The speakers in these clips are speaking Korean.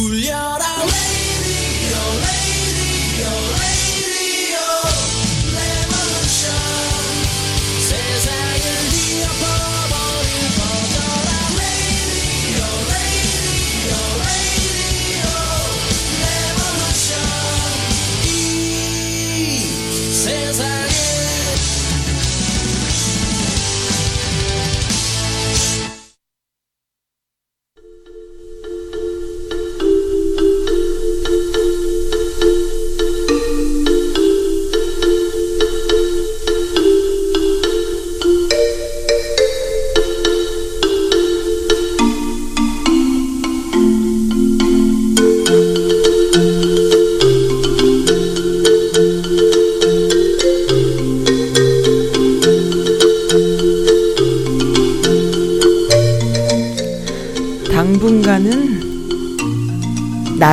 울려라 radio radio radio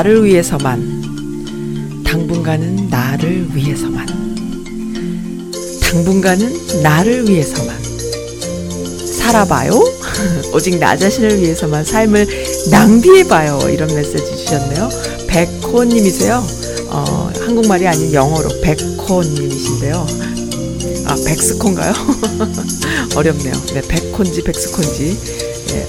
나를 위해서만 당분간은 나를 위해서만 당분간은 나를 위해서만 살아봐요. 오직 나 자신을 위해서만 삶을 낭비해봐요. 이런 메시지 주셨네요. 백호님이세요. 어, 한국말이 아닌 영어로 백호님이신데요. 아 백스콘가요? 어렵네요. 네 백콘지 백스콘지. 네.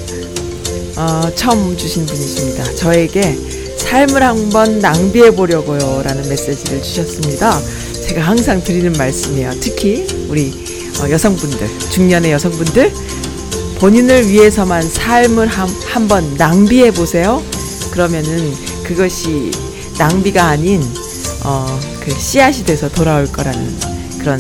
어, 처음 주신 분이십니다. 저에게 삶을 한번 낭비해 보려고요. 라는 메시지를 주셨습니다. 제가 항상 드리는 말씀이에요. 특히 우리 어, 여성분들, 중년의 여성분들, 본인을 위해서만 삶을 한, 한번 낭비해 보세요. 그러면은 그것이 낭비가 아닌, 어, 그 씨앗이 돼서 돌아올 거라는 그런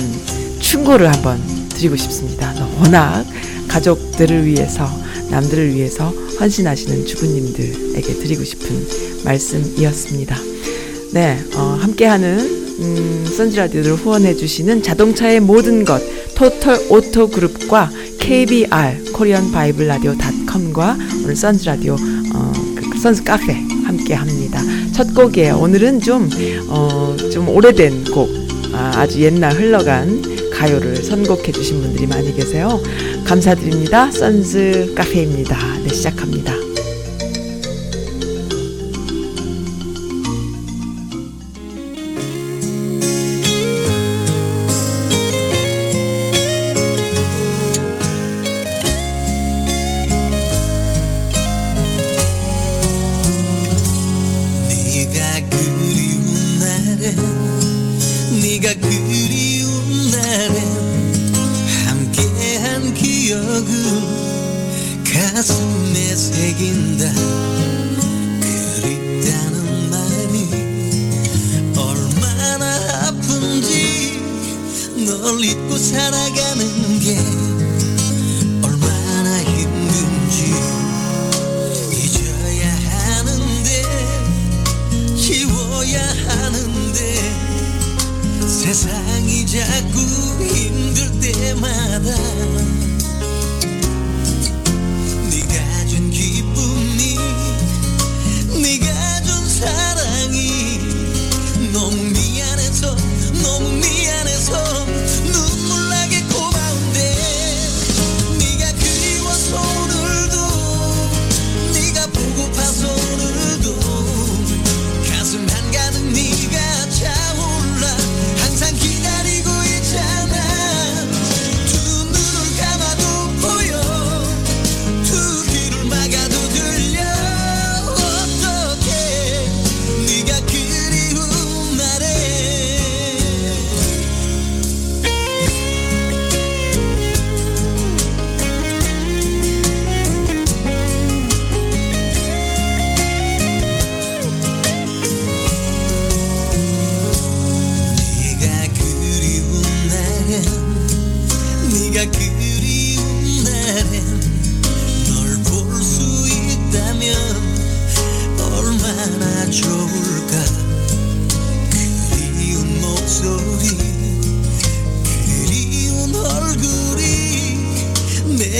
충고를 한번 드리고 싶습니다. 워낙 가족들을 위해서, 남들을 위해서 헌신하시는 주부님들에게 드리고 싶은 말씀이었습니다. 네, 어, 함께하는 음, Sun's Radio를 후원해주시는 자동차의 모든 것 Total Auto Group과 KBR Korean Bible Radio.com과 오늘 Sun's Radio 어, 그 Sun's Cafe 함께합니다. 첫 곡이에요. 오늘은 좀 어, 좀 오래된 곡, 아, 아주 옛날 흘러간 가요를 선곡해 주신 분들이 많이 계세요. 감사드립니다. 선즈 카페입니다. 네, 시작합니다.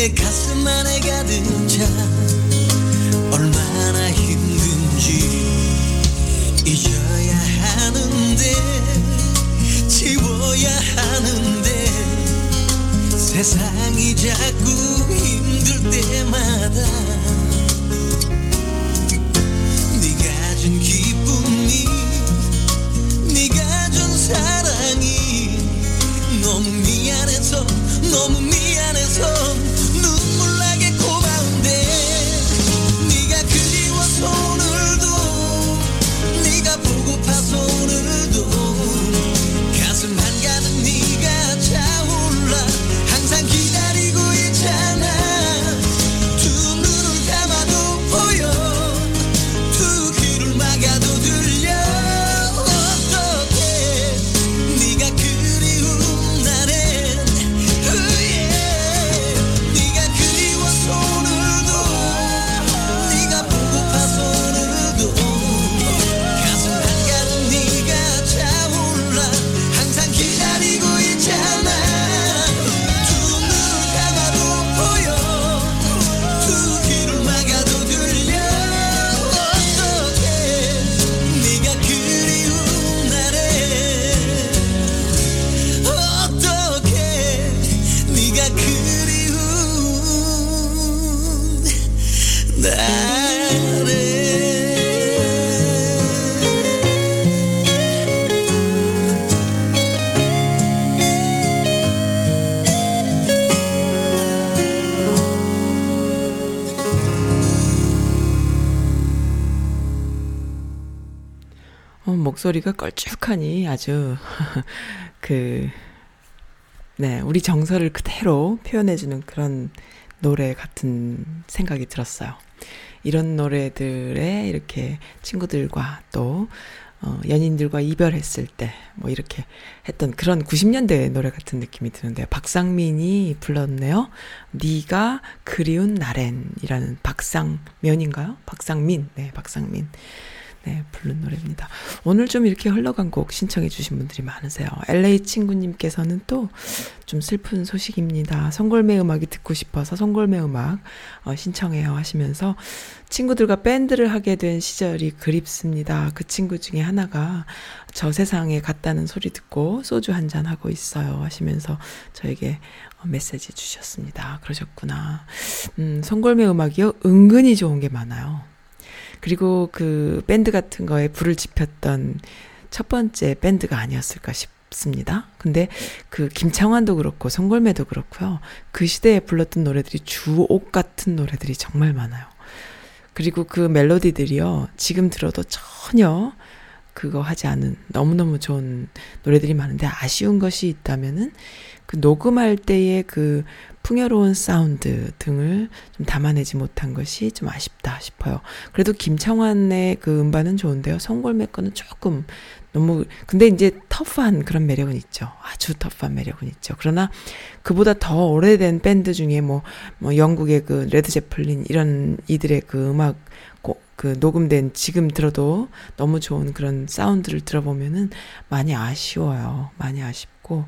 가슴 안에 가득 차 얼마나 힘든지 잊어야 하는데 지워야 하는데 세상이 자꾸 힘들 때마다 네가 준 기쁨이 네가 준 사랑이 너무 미안해서 너무 미안해서 목소리가 걸쭉하니 아주 그 네, 우리 정서를 그대로 표현해주는 그런 노래 같은 생각이 들었어요. 이런 노래들에 이렇게 친구들과 또 어, 연인들과 이별했을 때 뭐 이렇게 했던 그런 90년대 노래 같은 느낌이 드는데요. 박상민이 불렀네요. 네가 그리운 날엔이라는 박상면인가요? 박상민. 네, 박상민. 네, 부른 노래입니다. 오늘 좀 이렇게 흘러간 곡 신청해 주신 분들이 많으세요. LA 친구님께서는 또 좀 슬픈 소식입니다. 송골매 음악이 듣고 싶어서 송골매 음악 어, 신청해요 하시면서 친구들과 밴드를 하게 된 시절이 그립습니다. 그 친구 중에 하나가 저 세상에 갔다는 소리 듣고 소주 한 잔 하고 있어요 하시면서 저에게 어, 메시지 주셨습니다. 그러셨구나. 음, 송골매 음악이요. 은근히 좋은 게 많아요. 그리고 그 밴드 같은 거에 불을 지폈던 첫 번째 밴드가 아니었을까 싶습니다. 근데 그 김창완도 그렇고 송골매도 그렇고요. 그 시대에 불렀던 노래들이 주옥 같은 노래들이 정말 많아요. 그리고 그 멜로디들이요. 지금 들어도 전혀 그거 하지 않은 너무너무 좋은 노래들이 많은데 아쉬운 것이 있다면은 그 녹음할 때의 그 풍요로운 사운드 등을 좀 담아내지 못한 것이 좀 아쉽다 싶어요. 그래도 김창완의 그 음반은 좋은데요. 송골매 거는 조금 너무 근데 이제 터프한 그런 매력은 있죠. 아주 터프한 매력은 있죠. 그러나 그보다 더 오래된 밴드 중에 뭐, 뭐 영국의 그 Led Zeppelin 이런 이들의 그 음악 그 녹음된 지금 들어도 너무 좋은 그런 사운드를 들어보면은 많이 아쉬워요. 많이 아쉽고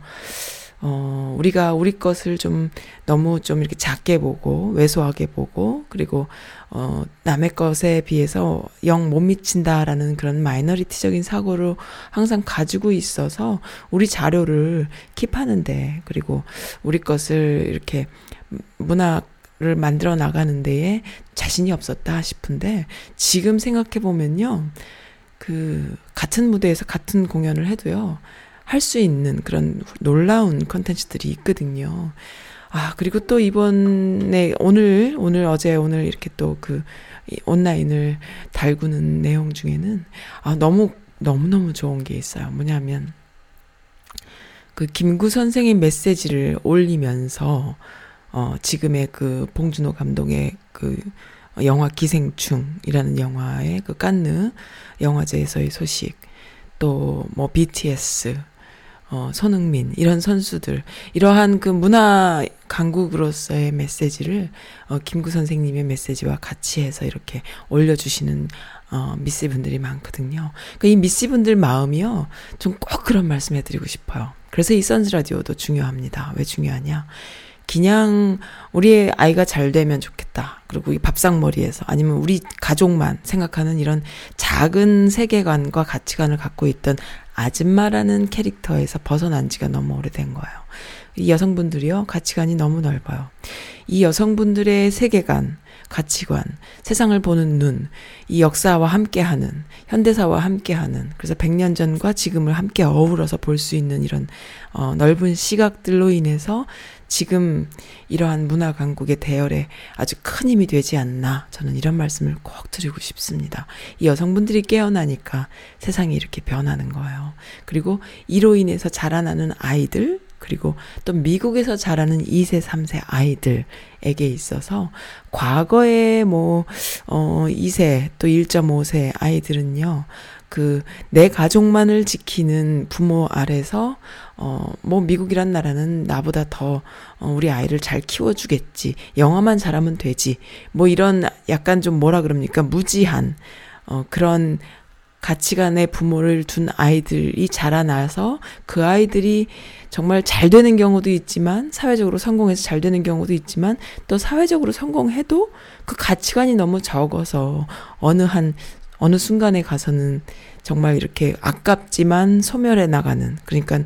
어, 우리가 우리 것을 좀 너무 좀 이렇게 작게 보고, 왜소하게 보고, 그리고, 어, 남의 것에 비해서 영 못 미친다라는 그런 마이너리티적인 사고를 항상 가지고 있어서 우리 자료를 킵하는데, 그리고 우리 것을 이렇게 문학을 만들어 나가는 데에 자신이 없었다 싶은데, 지금 생각해 보면요, 그, 같은 무대에서 같은 공연을 해도요, 할 수 있는 그런 놀라운 컨텐츠들이 있거든요. 아, 그리고 또 이번에 오늘, 오늘, 어제, 오늘 이렇게 또 그 온라인을 달구는 내용 중에는 아, 너무, 너무너무 좋은 게 있어요. 뭐냐면 그 김구 선생의 메시지를 올리면서 어, 지금의 그 봉준호 감독의 그 영화 기생충이라는 영화의 그 깐느 영화제에서의 소식 또 뭐 BTS 어, 손흥민, 이런 선수들, 이러한 그 문화 강국으로서의 메시지를, 어, 김구 선생님의 메시지와 같이 해서 이렇게 올려주시는, 어, 미씨 분들이 많거든요. 그이 그러니까 미씨 분들 마음이요, 좀 꼭 그런 말씀 해드리고 싶어요. 그래서 이 선즈 라디오도 중요합니다. 왜 중요하냐? 그냥 우리의 아이가 잘 되면 좋겠다. 그리고 이 밥상머리에서 아니면 우리 가족만 생각하는 이런 작은 세계관과 가치관을 갖고 있던 아줌마라는 캐릭터에서 벗어난 지가 너무 오래된 거예요. 이 여성분들이요, 가치관이 너무 넓어요. 이 여성분들의 세계관, 가치관, 세상을 보는 눈, 이 역사와 함께하는, 현대사와 함께하는, 그래서 100년 전과 지금을 함께 어우러서 볼 수 있는 이런, 어, 넓은 시각들로 인해서 지금 이러한 문화 강국의 대열에 아주 큰 힘이 되지 않나 저는 이런 말씀을 꼭 드리고 싶습니다. 이 여성분들이 깨어나니까 세상이 이렇게 변하는 거예요. 그리고 이로 인해서 자라나는 아이들 그리고 또 미국에서 자라는 2세, 3세 아이들에게 있어서 과거에 뭐, 어, 2세 또 1.5세 아이들은요, 그, 내 가족만을 지키는 부모 아래서, 어, 뭐, 미국이란 나라는 나보다 더, 어, 우리 아이를 잘 키워주겠지. 영어만 잘하면 되지. 뭐, 이런 약간 좀 뭐라 그럽니까? 무지한, 어, 그런 가치관의 부모를 둔 아이들이 자라나서 그 아이들이 정말 잘 되는 경우도 있지만 사회적으로 성공해서 잘 되는 경우도 있지만 또 사회적으로 성공해도 그 가치관이 너무 적어서 어느 한 어느 순간에 가서는 정말 이렇게 아깝지만 소멸해 나가는 그러니까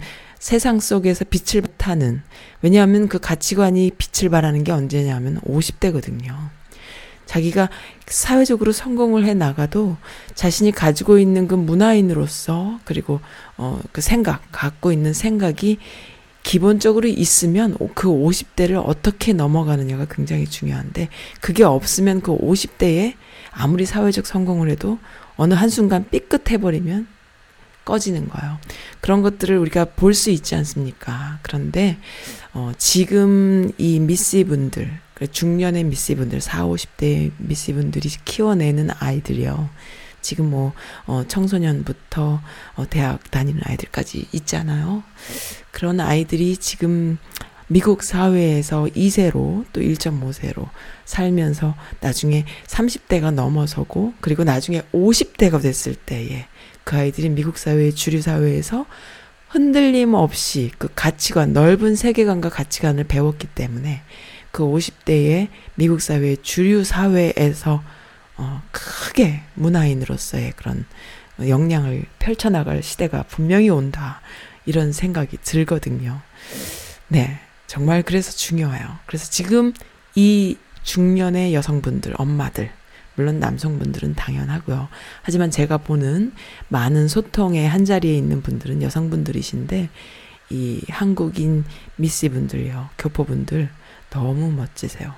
세상 속에서 빛을 타는 왜냐하면 그 가치관이 빛을 발하는 게 언제냐면 50대거든요. 자기가 사회적으로 성공을 해 나가도 자신이 가지고 있는 그 문화인으로서 그리고 어 그 생각 갖고 있는 생각이 기본적으로 있으면 그 50대를 어떻게 넘어가느냐가 굉장히 중요한데 그게 없으면 그 50대에 아무리 사회적 성공을 해도 어느 한순간 삐끗해 버리면 꺼지는 거예요. 그런 것들을 우리가 볼 수 있지 않습니까? 그런데, 어, 지금 이 미씨 분들, 그 중년의 미씨 분들, 4, 50대 미씨 분들이 키워내는 아이들이요. 지금 뭐, 어, 청소년부터, 어, 대학 다니는 아이들까지 있잖아요. 그런 아이들이 지금 미국 사회에서 2세로 또 1.5세로 살면서 나중에 30대가 넘어서고 그리고 나중에 50대가 됐을 때에 그 아이들이 미국 사회의 주류 사회에서 흔들림 없이 그 가치관, 넓은 세계관과 가치관을 배웠기 때문에 그 50대의 미국 사회의 주류 사회에서 어, 크게 문화인으로서의 그런 역량을 펼쳐나갈 시대가 분명히 온다. 이런 생각이 들거든요. 네. 정말 그래서 중요해요. 그래서 지금 이 중년의 여성분들, 엄마들, 물론 남성분들은 당연하고요. 하지만 제가 보는 많은 소통의 한 자리에 있는 분들은 여성분들이신데 이 한국인 미씨분들요, 교포분들 너무 멋지세요.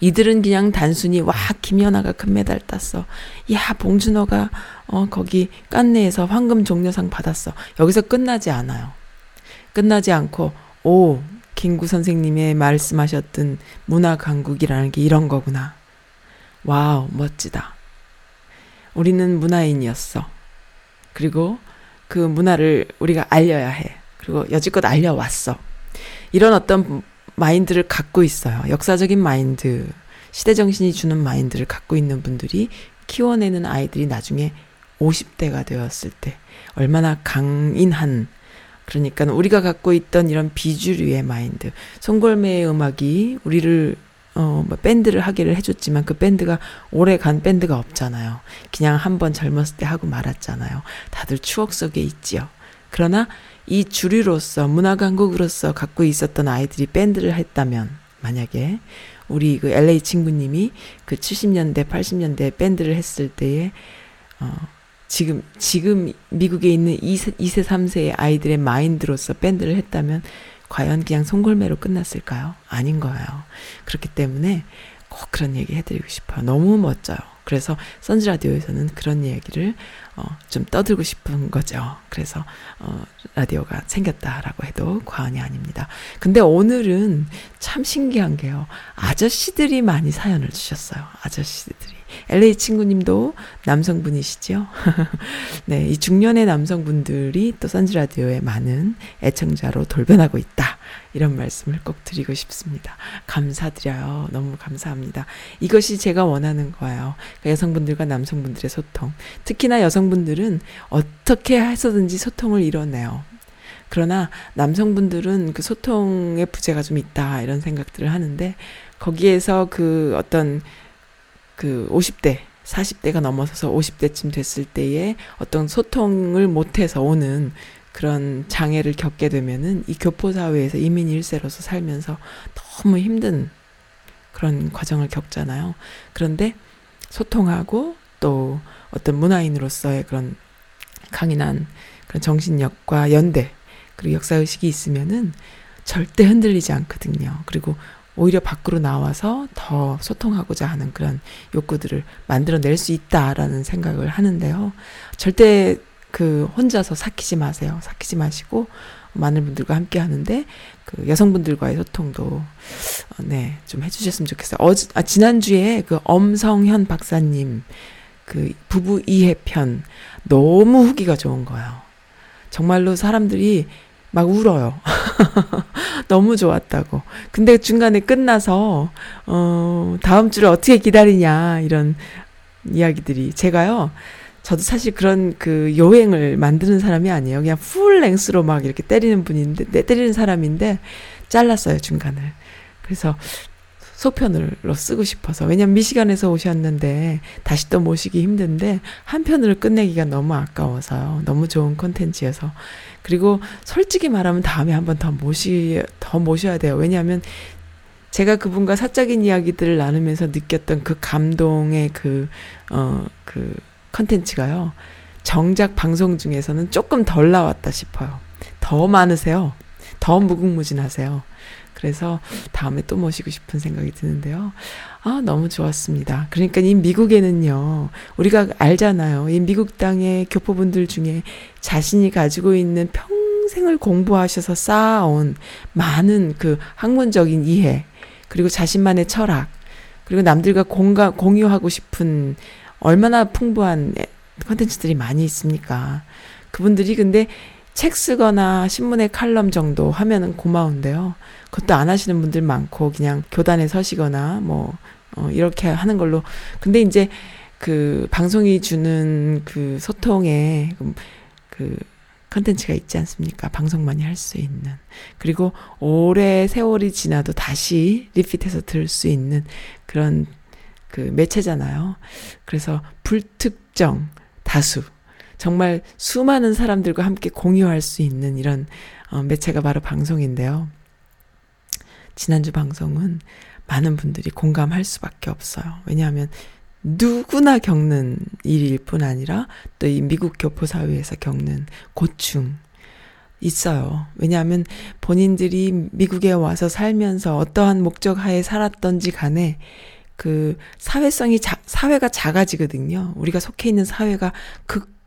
이들은 그냥 단순히 와 김연아가 금메달 땄어. 야 봉준호가 어 거기 깐네에서 황금 종려상 받았어. 여기서 끝나지 않아요. 끝나지 않고 오 김구 선생님의 말씀하셨던 문화 강국이라는 게 이런 거구나. wow, 멋지다. 우리는 문화인이었어. 그리고 그 문화를 우리가 알려야 해. 그리고 여지껏 알려왔어. 이런 어떤 마인드를 갖고 있어요. 역사적인 마인드, 시대 정신이 주는 마인드를 갖고 있는 분들이 키워내는 아이들이 나중에 50대가 되었을 때 얼마나 강인한 그러니까 우리가 갖고 있던 이런 비주류의 마인드, 송골매의 음악이 우리를 어, 뭐 밴드를 하기를 해줬지만 그 밴드가 오래 간 밴드가 없잖아요. 그냥 한 번 젊었을 때 하고 말았잖아요. 다들 추억 속에 있지요. 그러나 이 주류로서 문화 강국으로서 갖고 있었던 아이들이 밴드를 했다면 만약에 우리 그 LA 친구님이 그 70년대 80년대 밴드를 했을 때에 어 지금 지금 미국에 있는 2세, 2세 3세의 아이들의 마인드로서 밴드를 했다면 과연 그냥 송골매로 끝났을까요? 아닌 거예요. 그렇기 때문에 꼭 그런 얘기 해드리고 싶어요. 너무 멋져요. 그래서 Sun's Radio에서는 그런 얘기를 어, 좀 떠들고 싶은 거죠. 그래서 어, 라디오가 생겼다라고 해도 과언이 아닙니다. 근데 오늘은 참 신기한 게요. 아저씨들이 많이 사연을 주셨어요. 아저씨들이. LA 친구님도 남성분이시죠? 네, 이 중년의 남성분들이 또 선즈 라디오의 많은 애청자로 돌변하고 있다. 이런 말씀을 꼭 드리고 싶습니다. 감사드려요. 너무 감사합니다. 이것이 제가 원하는 거예요. 그러니까 여성분들과 남성분들의 소통. 특히나 여성분들은 어떻게 해서든지 소통을 이뤄내요. 그러나 남성분들은 그 소통의 부재가 좀 있다. 이런 생각들을 하는데 거기에서 그 어떤 그 50대, 40대가 넘어서서 50대쯤 됐을 때에 어떤 소통을 못해서 오는 그런 장애를 겪게 되면은 이 교포 사회에서 이민 일세로서 살면서 너무 힘든 그런 과정을 겪잖아요. 그런데 소통하고 또 어떤 문화인으로서의 그런 강인한 그런 정신력과 연대 그리고 역사의식이 있으면은 절대 흔들리지 않거든요. 그리고 오히려 밖으로 나와서 더 소통하고자 하는 그런 욕구들을 만들어낼 수 있다라는 생각을 하는데요. 절대 그 혼자서 삭히지 마세요. 삭히지 마시고 많은 분들과 함께 하는데 그 여성분들과의 소통도 어, 네, 좀 해주셨으면 좋겠어요. 어, 아, 지난주에 그 엄성현 박사님 그 부부 이해편 너무 후기가 좋은 거예요. 정말로 사람들이 막 울어요. 너무 좋았다고. 근데 중간에 끝나서, 어, 다음 주를 어떻게 기다리냐, 이런 이야기들이. 제가요, 저도 사실 그런 그 요행을 만드는 사람이 아니에요. 그냥 풀 랭스로 막 이렇게 때리는 분인데, 네, 때리는 사람인데, 잘랐어요, 중간을. 그래서 소편으로 쓰고 싶어서. 왜냐면 미시간에서 오셨는데 다시 또 모시기 힘든데 한 편으로 끝내기가 너무 아까워서요. 너무 좋은 콘텐츠여서. 그리고 솔직히 말하면 다음에 한 번 더 모시, 더 모셔야 돼요. 왜냐하면 제가 그분과 사적인 이야기들을 나누면서 느꼈던 그 감동의 그, 어, 그 컨텐츠가요. 정작 방송 중에서는 조금 덜 나왔다 싶어요. 더 많으세요. 더 무궁무진하세요. 그래서 다음에 또 모시고 싶은 생각이 드는데요. 아, 너무 좋았습니다. 그러니까 이 미국에는요, 우리가 알잖아요. 이 미국 땅의 교포분들 중에 자신이 가지고 있는 평생을 공부하셔서 쌓아온 많은 그 학문적인 이해, 그리고 자신만의 철학, 그리고 남들과 공가, 공유하고 싶은 얼마나 풍부한 컨텐츠들이 많이 있습니까? 그분들이 근데 책 쓰거나 신문의 칼럼 정도 하면은 고마운데요. 그것도 안 하시는 분들 많고 그냥 교단에 서시거나 뭐 어, 이렇게 하는 걸로. 근데 이제 그 방송이 주는 그 소통에 그 컨텐츠가 있지 않습니까? 방송만이 할 수 있는. 그리고 오래 세월이 지나도 다시 리핏해서 들을 수 있는 그런 그 매체잖아요. 그래서 불특정 다수. 정말 수많은 사람들과 함께 공유할 수 있는 이런 어, 매체가 바로 방송인데요. 지난주 방송은 많은 분들이 공감할 수밖에 없어요. 왜냐하면 누구나 겪는 일일 뿐 아니라 또 이 미국 교포 사회에서 겪는 고충 있어요. 왜냐하면 본인들이 미국에 와서 살면서 어떠한 목적 하에 살았던지 간에 그 사회성이 자, 사회가 작아지거든요. 우리가 속해 있는 사회가 극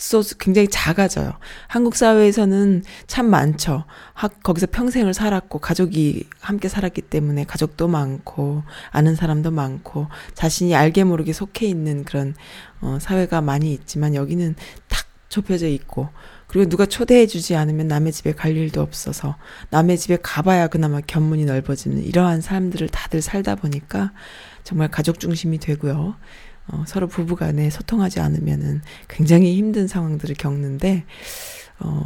소스 굉장히 작아져요. 한국 사회에서는 참 많죠. 학, 거기서 평생을 살았고, 가족이 함께 살았기 때문에 가족도 많고, 아는 사람도 많고, 자신이 알게 모르게 속해 있는 그런, 어, 사회가 많이 있지만, 여기는 탁 좁혀져 있고, 그리고 누가 초대해주지 않으면 남의 집에 갈 일도 없어서, 남의 집에 가봐야 그나마 견문이 넓어지는 이러한 사람들을 다들 살다 보니까, 정말 가족 중심이 되고요. 어, 서로 부부 간에 소통하지 않으면은 굉장히 힘든 상황들을 겪는데, 어,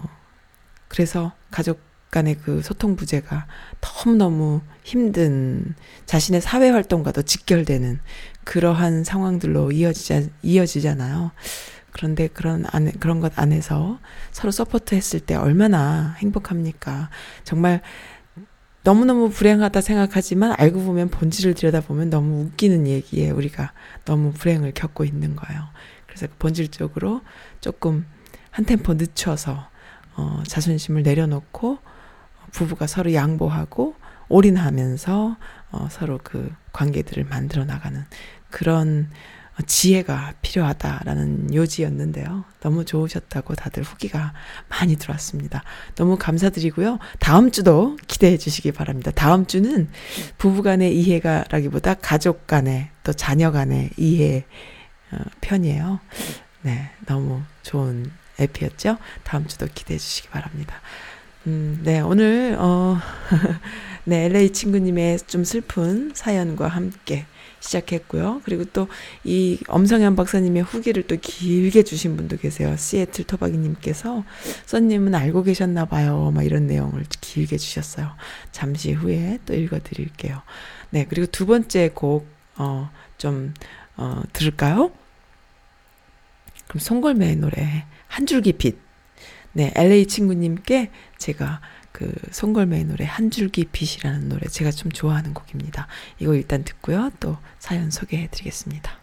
그래서 가족 간의 그 소통 부재가 너무너무 힘든 자신의 사회 활동과도 직결되는 그러한 상황들로 이어지자, 이어지잖아요. 그런데 그런 안에, 그런 것 안에서 서로 support 했을 때 얼마나 행복합니까? 정말 너무너무 불행하다 생각하지만 알고 보면 본질을 들여다보면 너무 웃기는 얘기에 우리가 너무 불행을 겪고 있는 거예요. 그래서 본질적으로 조금 한 템포 늦춰서 어, 자존심을 내려놓고 부부가 서로 양보하고 올인하면서 어, 서로 그 관계들을 만들어 나가는 그런 지혜가 필요하다라는 요지였는데요. 너무 좋으셨다고 다들 후기가 많이 들어왔습니다. 너무 감사드리고요. 다음 주도 기대해 주시기 바랍니다. 다음 주는 부부 간의 이해가라기보다 가족 간의 또 자녀 간의 이해 어, 편이에요. 네, 너무 좋은 에피였죠? 다음 주도 기대해 주시기 바랍니다. 음, 네, 오늘, 어, 네, LA 친구님의 좀 슬픈 사연과 함께 시작했고요. 그리고 또 이 엄성현 박사님의 후기를 또 길게 주신 분도 계세요. 시애틀 토박이님께서 써님은 알고 계셨나 봐요. 막 이런 내용을 길게 주셨어요. 잠시 후에 또 읽어드릴게요. 네, 그리고 두 번째 곡, 어, 좀, 어, 들을까요? 그럼 송골매의 노래, 한 줄기 빛. 네, LA 친구님께 제가 그 송골매의 노래 한 줄기 빛이라는 노래 제가 좀 좋아하는 곡입니다. 이거 일단 듣고요. 또 사연 소개해 드리겠습니다.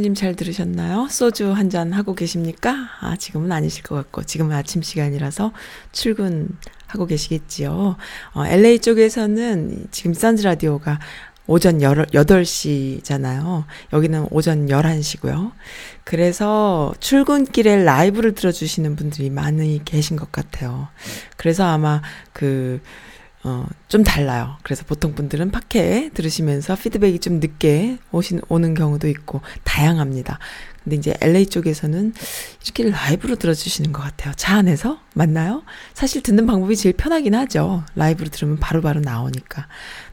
친구님 잘 들으셨나요? 소주 한 잔 하고 계십니까? 아, 지금은 아니실 것 같고, 지금은 아침 시간이라서 출근하고 계시겠지요. 어, LA 쪽에서는 지금 산즈 라디오가 오전 8시잖아요. 여기는 오전 11시고요. 그래서 출근길에 라이브를 들어주시는 분들이 많이 계신 것 같아요. 그래서 아마 그, 어, 좀 달라요. 그래서 보통 분들은 팟캐 들으시면서 피드백이 좀 늦게 오신, 오는 경우도 있고, 다양합니다. 근데 이제 LA 쪽에서는 이렇게 라이브로 들어주시는 것 같아요. 차 안에서? 맞나요? 사실 듣는 방법이 제일 편하긴 하죠. 라이브로 들으면 바로바로 바로 나오니까.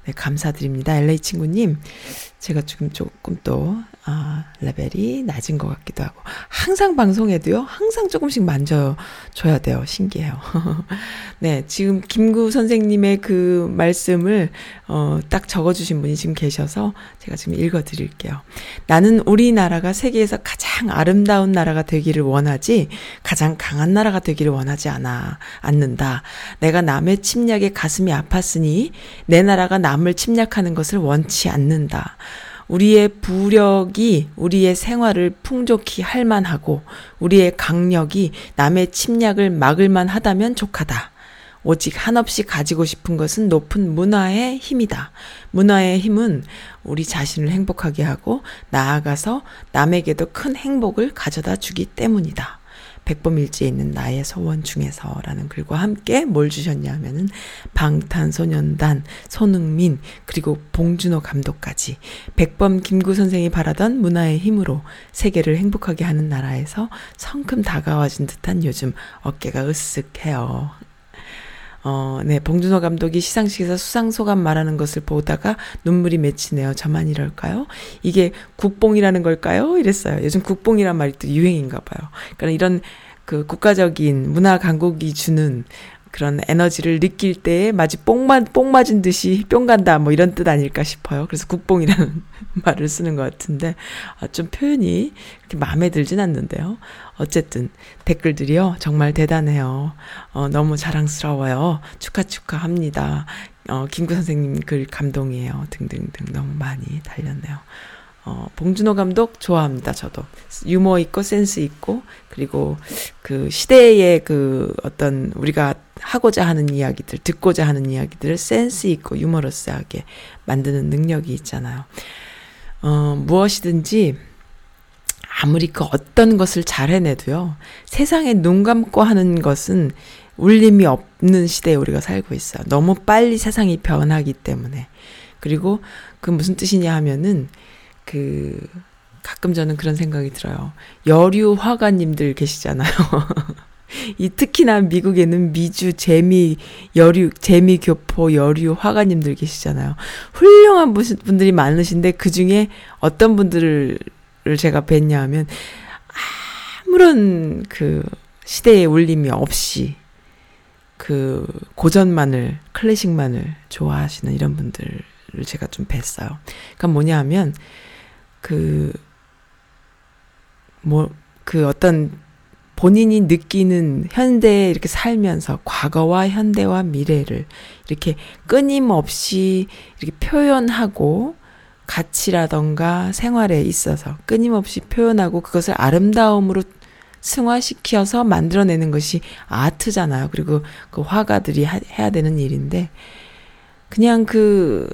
네, 감사드립니다. LA 친구님. 제가 지금 조금 또, 아, 레벨이 낮은 것 같기도 하고. 항상 방송에도요, 항상 조금씩 만져줘야 돼요. 신기해요. 네, 지금 김구 선생님의 그 말씀을, 어, 딱 적어주신 분이 지금 계셔서 제가 지금 읽어 드릴게요. 나는 우리나라가 세계에서 가장 아름다운 나라가 되기를 원하지, 가장 강한 나라가 되기를 원하지 않아, 않는다. 내가 남의 침략에 가슴이 아팠으니, 내 나라가 남을 침략하는 것을 원치 않는다. 우리의 부력이 우리의 생활을 풍족히 할 만하고 우리의 강력이 남의 침략을 막을 만하다면 족하다. 오직 한없이 가지고 싶은 것은 높은 문화의 힘이다. 문화의 힘은 우리 자신을 행복하게 하고 나아가서 남에게도 큰 행복을 가져다 주기 때문이다. 백범일지에 있는 나의 소원 중에서라는 글과 함께 뭘 주셨냐면은 방탄소년단, 손흥민, 그리고 봉준호 감독까지 백범 김구 선생이 바라던 문화의 힘으로 세계를 행복하게 하는 나라에서 성큼 다가와진 듯한 요즘 어깨가 으쓱해요. 어, 네, 봉준호 감독이 시상식에서 수상 소감 말하는 것을 보다가 눈물이 맺히네요. 저만 이럴까요? 이게 국뽕이라는 걸까요? 이랬어요. 요즘 국뽕이란 말이 또 유행인가 봐요. 그러니까 이런 그 국가적인 문화 강국이 주는 그런 에너지를 느낄 때 마치 뽕만 뽕 맞은 듯이 뿅 간다 뭐 이런 뜻 아닐까 싶어요. 그래서 국뽕이라는 말을 쓰는 것 같은데 아, 좀 표현이 그렇게 마음에 들진 않는데요. 어쨌든 댓글들이요 정말 대단해요. 어, 너무 자랑스러워요. 축하 축하합니다. 어, 김구 선생님 글 감동이에요. 등등등 너무 많이 달렸네요. 어, 봉준호 감독 좋아합니다, 저도. 유머 있고 센스 있고, 그리고 그 시대의 그 어떤 우리가 하고자 하는 이야기들, 듣고자 하는 이야기들을 센스 있고 유머러스하게 만드는 능력이 있잖아요. 어, 무엇이든지 아무리 그 어떤 것을 잘 해내도요, 세상에 눈 감고 하는 것은 울림이 없는 시대에 우리가 살고 있어요. 너무 빨리 세상이 변하기 때문에. 그리고 그 무슨 뜻이냐 하면은, 그 가끔 저는 그런 생각이 들어요. 여류 화가님들 계시잖아요. 이 특히나 미국에는 미주 재미 여류 재미 교포 여류 화가님들 계시잖아요. 훌륭한 분들이 많으신데 그 중에 어떤 분들을 제가 뵀냐 하면 아무런 그 시대의 울림이 없이 그 고전만을 클래식만을 좋아하시는 이런 분들을 제가 좀 뵀어요. 그러니까 뭐냐 하면 그, 뭐, 그 어떤 본인이 느끼는 현대에 이렇게 살면서 과거와 현대와 미래를 이렇게 끊임없이 이렇게 표현하고 가치라던가 생활에 있어서 끊임없이 표현하고 그것을 아름다움으로 승화시켜서 만들어내는 것이 아트잖아요. 그리고 그 화가들이 하, 해야 되는 일인데, 그냥 그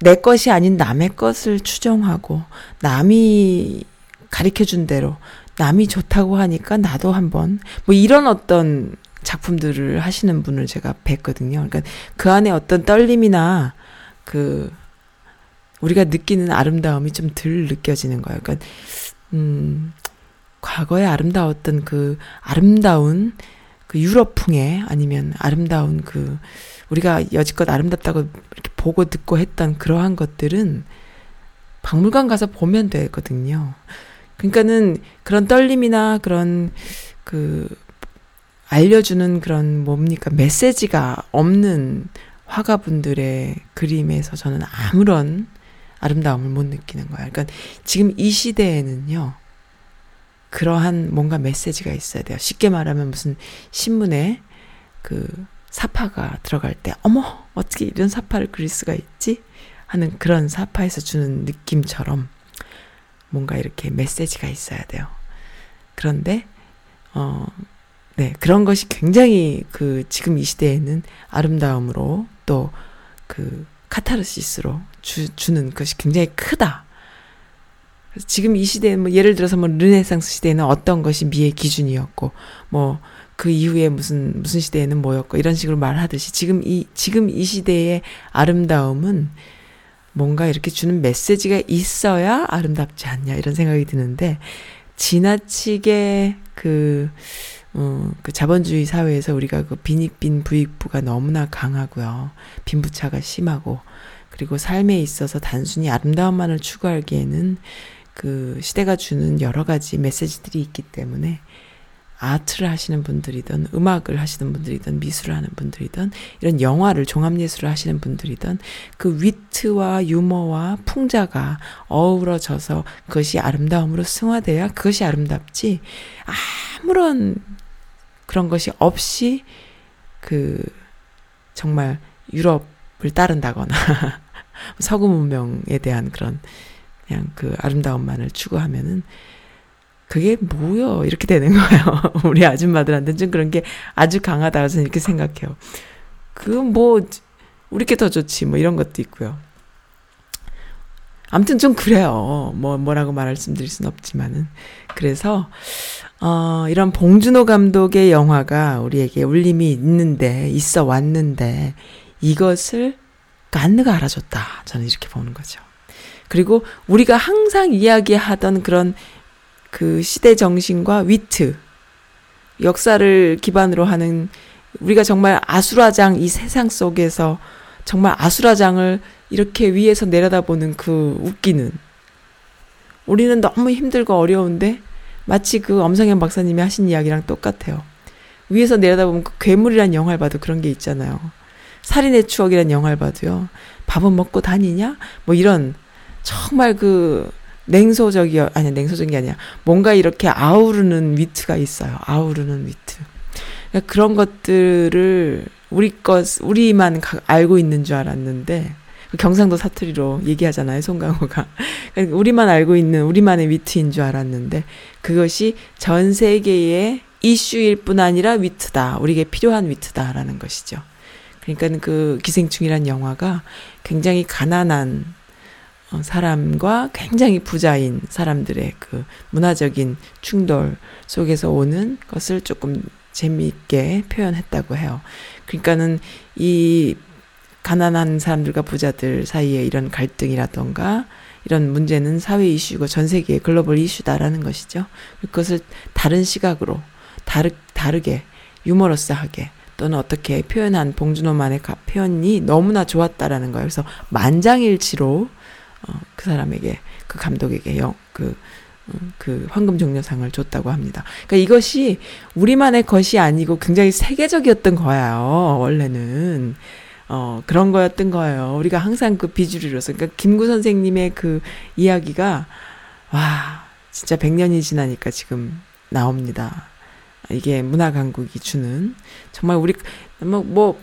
내 것이 아닌 남의 것을 추정하고 남이 가르쳐 준 대로 남이 좋다고 하니까 나도 한번 뭐 이런 어떤 작품들을 하시는 분을 제가 뵀거든요. 그러니까 그 안에 어떤 떨림이나 그 우리가 느끼는 아름다움이 좀 덜 느껴지는 거예요. 그러니까 음 과거에 아름다웠던 그 아름다운 그 유럽풍의 아니면 아름다운 그 우리가 여지껏 아름답다고 이렇게 보고 듣고 했던 그러한 것들은 박물관 가서 보면 되거든요. 그러니까는 그런 떨림이나 그런 그 알려주는 그런 뭡니까 메시지가 없는 화가분들의 그림에서 저는 아무런 아름다움을 못 느끼는 거예요. 그러니까 지금 이 시대에는요. 그러한 뭔가 메시지가 있어야 돼요. 쉽게 말하면 무슨 신문에 그 사파가 들어갈 때, 어머, 어떻게 이런 사파를 그릴 수가 있지? 하는 그런 사파에서 주는 느낌처럼 뭔가 이렇게 메시지가 있어야 돼요. 그런데, 어, 네, 그런 것이 굉장히 그 지금 이 시대에는 아름다움으로 또 그 카타르시스로 주, 주는 것이 굉장히 크다. 지금 이 시대에 뭐 예를 들어서 뭐 르네상스 시대에는 어떤 것이 미의 기준이었고 뭐 그 이후에 무슨 무슨 시대에는 뭐였고 이런 식으로 말하듯이 지금 이 지금 이 시대의 아름다움은 뭔가 이렇게 주는 메시지가 있어야 아름답지 않냐 이런 생각이 드는데 지나치게 그 어, 그 자본주의 사회에서 우리가 그 빈익빈 부익부가 너무나 강하고요. 빈부차가 심하고 그리고 삶에 있어서 단순히 아름다움만을 추구하기에는 그 시대가 주는 여러 가지 메시지들이 있기 때문에 아트를 하시는 분들이든 음악을 하시는 분들이든 미술을 하는 분들이든 이런 영화를 종합예술을 하시는 분들이든 그 위트와 유머와 풍자가 어우러져서 그것이 아름다움으로 승화돼야 그것이 아름답지 아무런 그런 것이 없이 그 정말 유럽을 따른다거나 서구 문명에 대한 그런 그냥 그 아름다움만을 추구하면은 그게 뭐요? 이렇게 되는 거예요. 우리 아줌마들한테는 좀 그런 게 아주 강하다고 저는 이렇게 생각해요. 그 뭐, 우리께 더 좋지, 뭐 이런 것도 있고요. 아무튼 좀 그래요. 뭐, 뭐라고 말씀드릴 순 없지만은. 그래서, 어, 이런 봉준호 감독의 영화가 우리에게 울림이 있는데, 있어 왔는데, 이것을 깐느가 알아줬다. 저는 이렇게 보는 거죠. 그리고 우리가 항상 이야기하던 그런 그 시대 정신과 위트, 역사를 기반으로 하는 우리가 정말 아수라장 이 세상 속에서 정말 아수라장을 이렇게 위에서 내려다보는 그 웃기는 우리는 너무 힘들고 어려운데 마치 그 엄성현 박사님이 하신 이야기랑 똑같아요. 위에서 내려다보면 그 괴물이란 영화를 봐도 그런 게 있잖아요. 살인의 추억이란 영화를 봐도요. 밥은 먹고 다니냐? 뭐 이런 정말 그 냉소적이요. 아니, 냉소적인 게 아니야. 뭔가 이렇게 아우르는 위트가 있어요. 아우르는 위트. 그러니까 그런 것들을 우리 것, 우리만 알고 있는 줄 알았는데, 그 경상도 사투리로 얘기하잖아요, 송강호가. 그러니까 우리만 알고 있는 우리만의 위트인 줄 알았는데, 그것이 전 세계의 이슈일 뿐 아니라 위트다. 우리에게 필요한 위트다라는 것이죠. 그러니까 그 기생충이란 영화가 굉장히 가난한 어, 사람과 굉장히 부자인 사람들의 그 문화적인 충돌 속에서 오는 것을 조금 재미있게 표현했다고 해요. 그러니까는 이 가난한 사람들과 부자들 사이에 이런 갈등이라던가 이런 문제는 사회 이슈고 전 세계의 글로벌 이슈다라는 것이죠. 그것을 다른 시각으로 다르, 다르게 유머러스하게 또는 어떻게 표현한 봉준호만의 표현이 너무나 좋았다라는 거예요. 그래서 만장일치로 어, 그 사람에게 그 감독에게 영, 그, 음, 그 황금 종려상을 줬다고 합니다. 그러니까 이것이 우리만의 것이 아니고 굉장히 세계적이었던 거예요. 원래는. 어, 그런 거였던 거예요. 우리가 항상 그 비주류로서. 그러니까 김구 선생님의 그 이야기가, 와, 진짜 100년이 지나니까 지금 나옵니다. 이게 문화 강국이 주는 정말 우리 뭐 뭐 뭐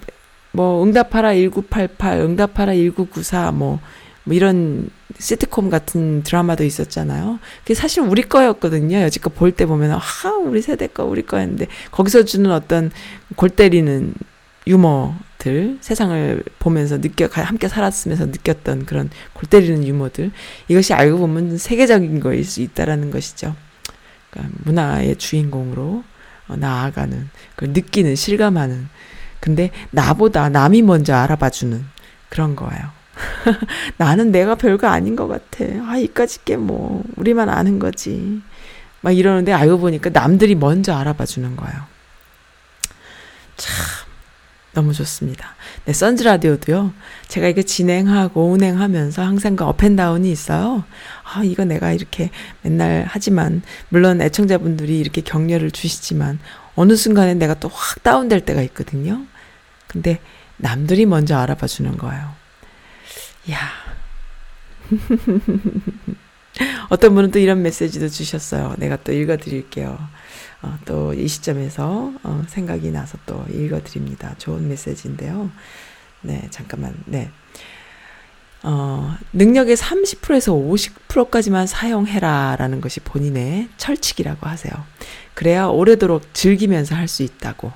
뭐 응답하라 1988, 응답하라 1994, 뭐 뭐 이런 시트콤 같은 드라마도 있었잖아요. 그게 사실 우리 거였거든요. 여지껏 볼 때 보면, 아, 우리 세대 거, 우리 거였는데, 거기서 주는 어떤 골 때리는 유머들, 세상을 보면서 느껴, 함께 살았으면서 느꼈던 그런 골 때리는 유머들, 이것이 알고 보면 세계적인 거일 수 있다라는 것이죠. 그러니까 문화의 주인공으로 어, 나아가는, 그걸 느끼는, 실감하는. 근데 나보다 남이 먼저 알아봐주는 그런 거예요. 나는 내가 별거 아닌 것 같아. 아, 이까짓 게 뭐, 우리만 아는 거지. 막 이러는데 알고 보니까 남들이 먼저 알아봐 주는 거예요. 참, 너무 좋습니다. 네, 선즈 라디오도요, 제가 이거 진행하고 운행하면서 항상 그 up and down이 있어요. 아, 이거 내가 이렇게 맨날 하지만, 물론 애청자분들이 이렇게 격려를 주시지만, 어느 순간에 내가 또 확 다운될 때가 있거든요. 근데 남들이 먼저 알아봐 주는 거예요. 야. 어떤 분은 또 이런 메시지도 주셨어요. 내가 또 읽어 드릴게요. 어, 또이 시점에서 어, 생각이 나서 또 읽어드립니다. 좋은 메시지인데요. 네, 잠깐만. 네. 어, 능력의 30%에서 50%까지만 사용해라 라는 것이 본인의 철칙이라고 하세요. 그래야 오래도록 즐기면서 할 수 있다고.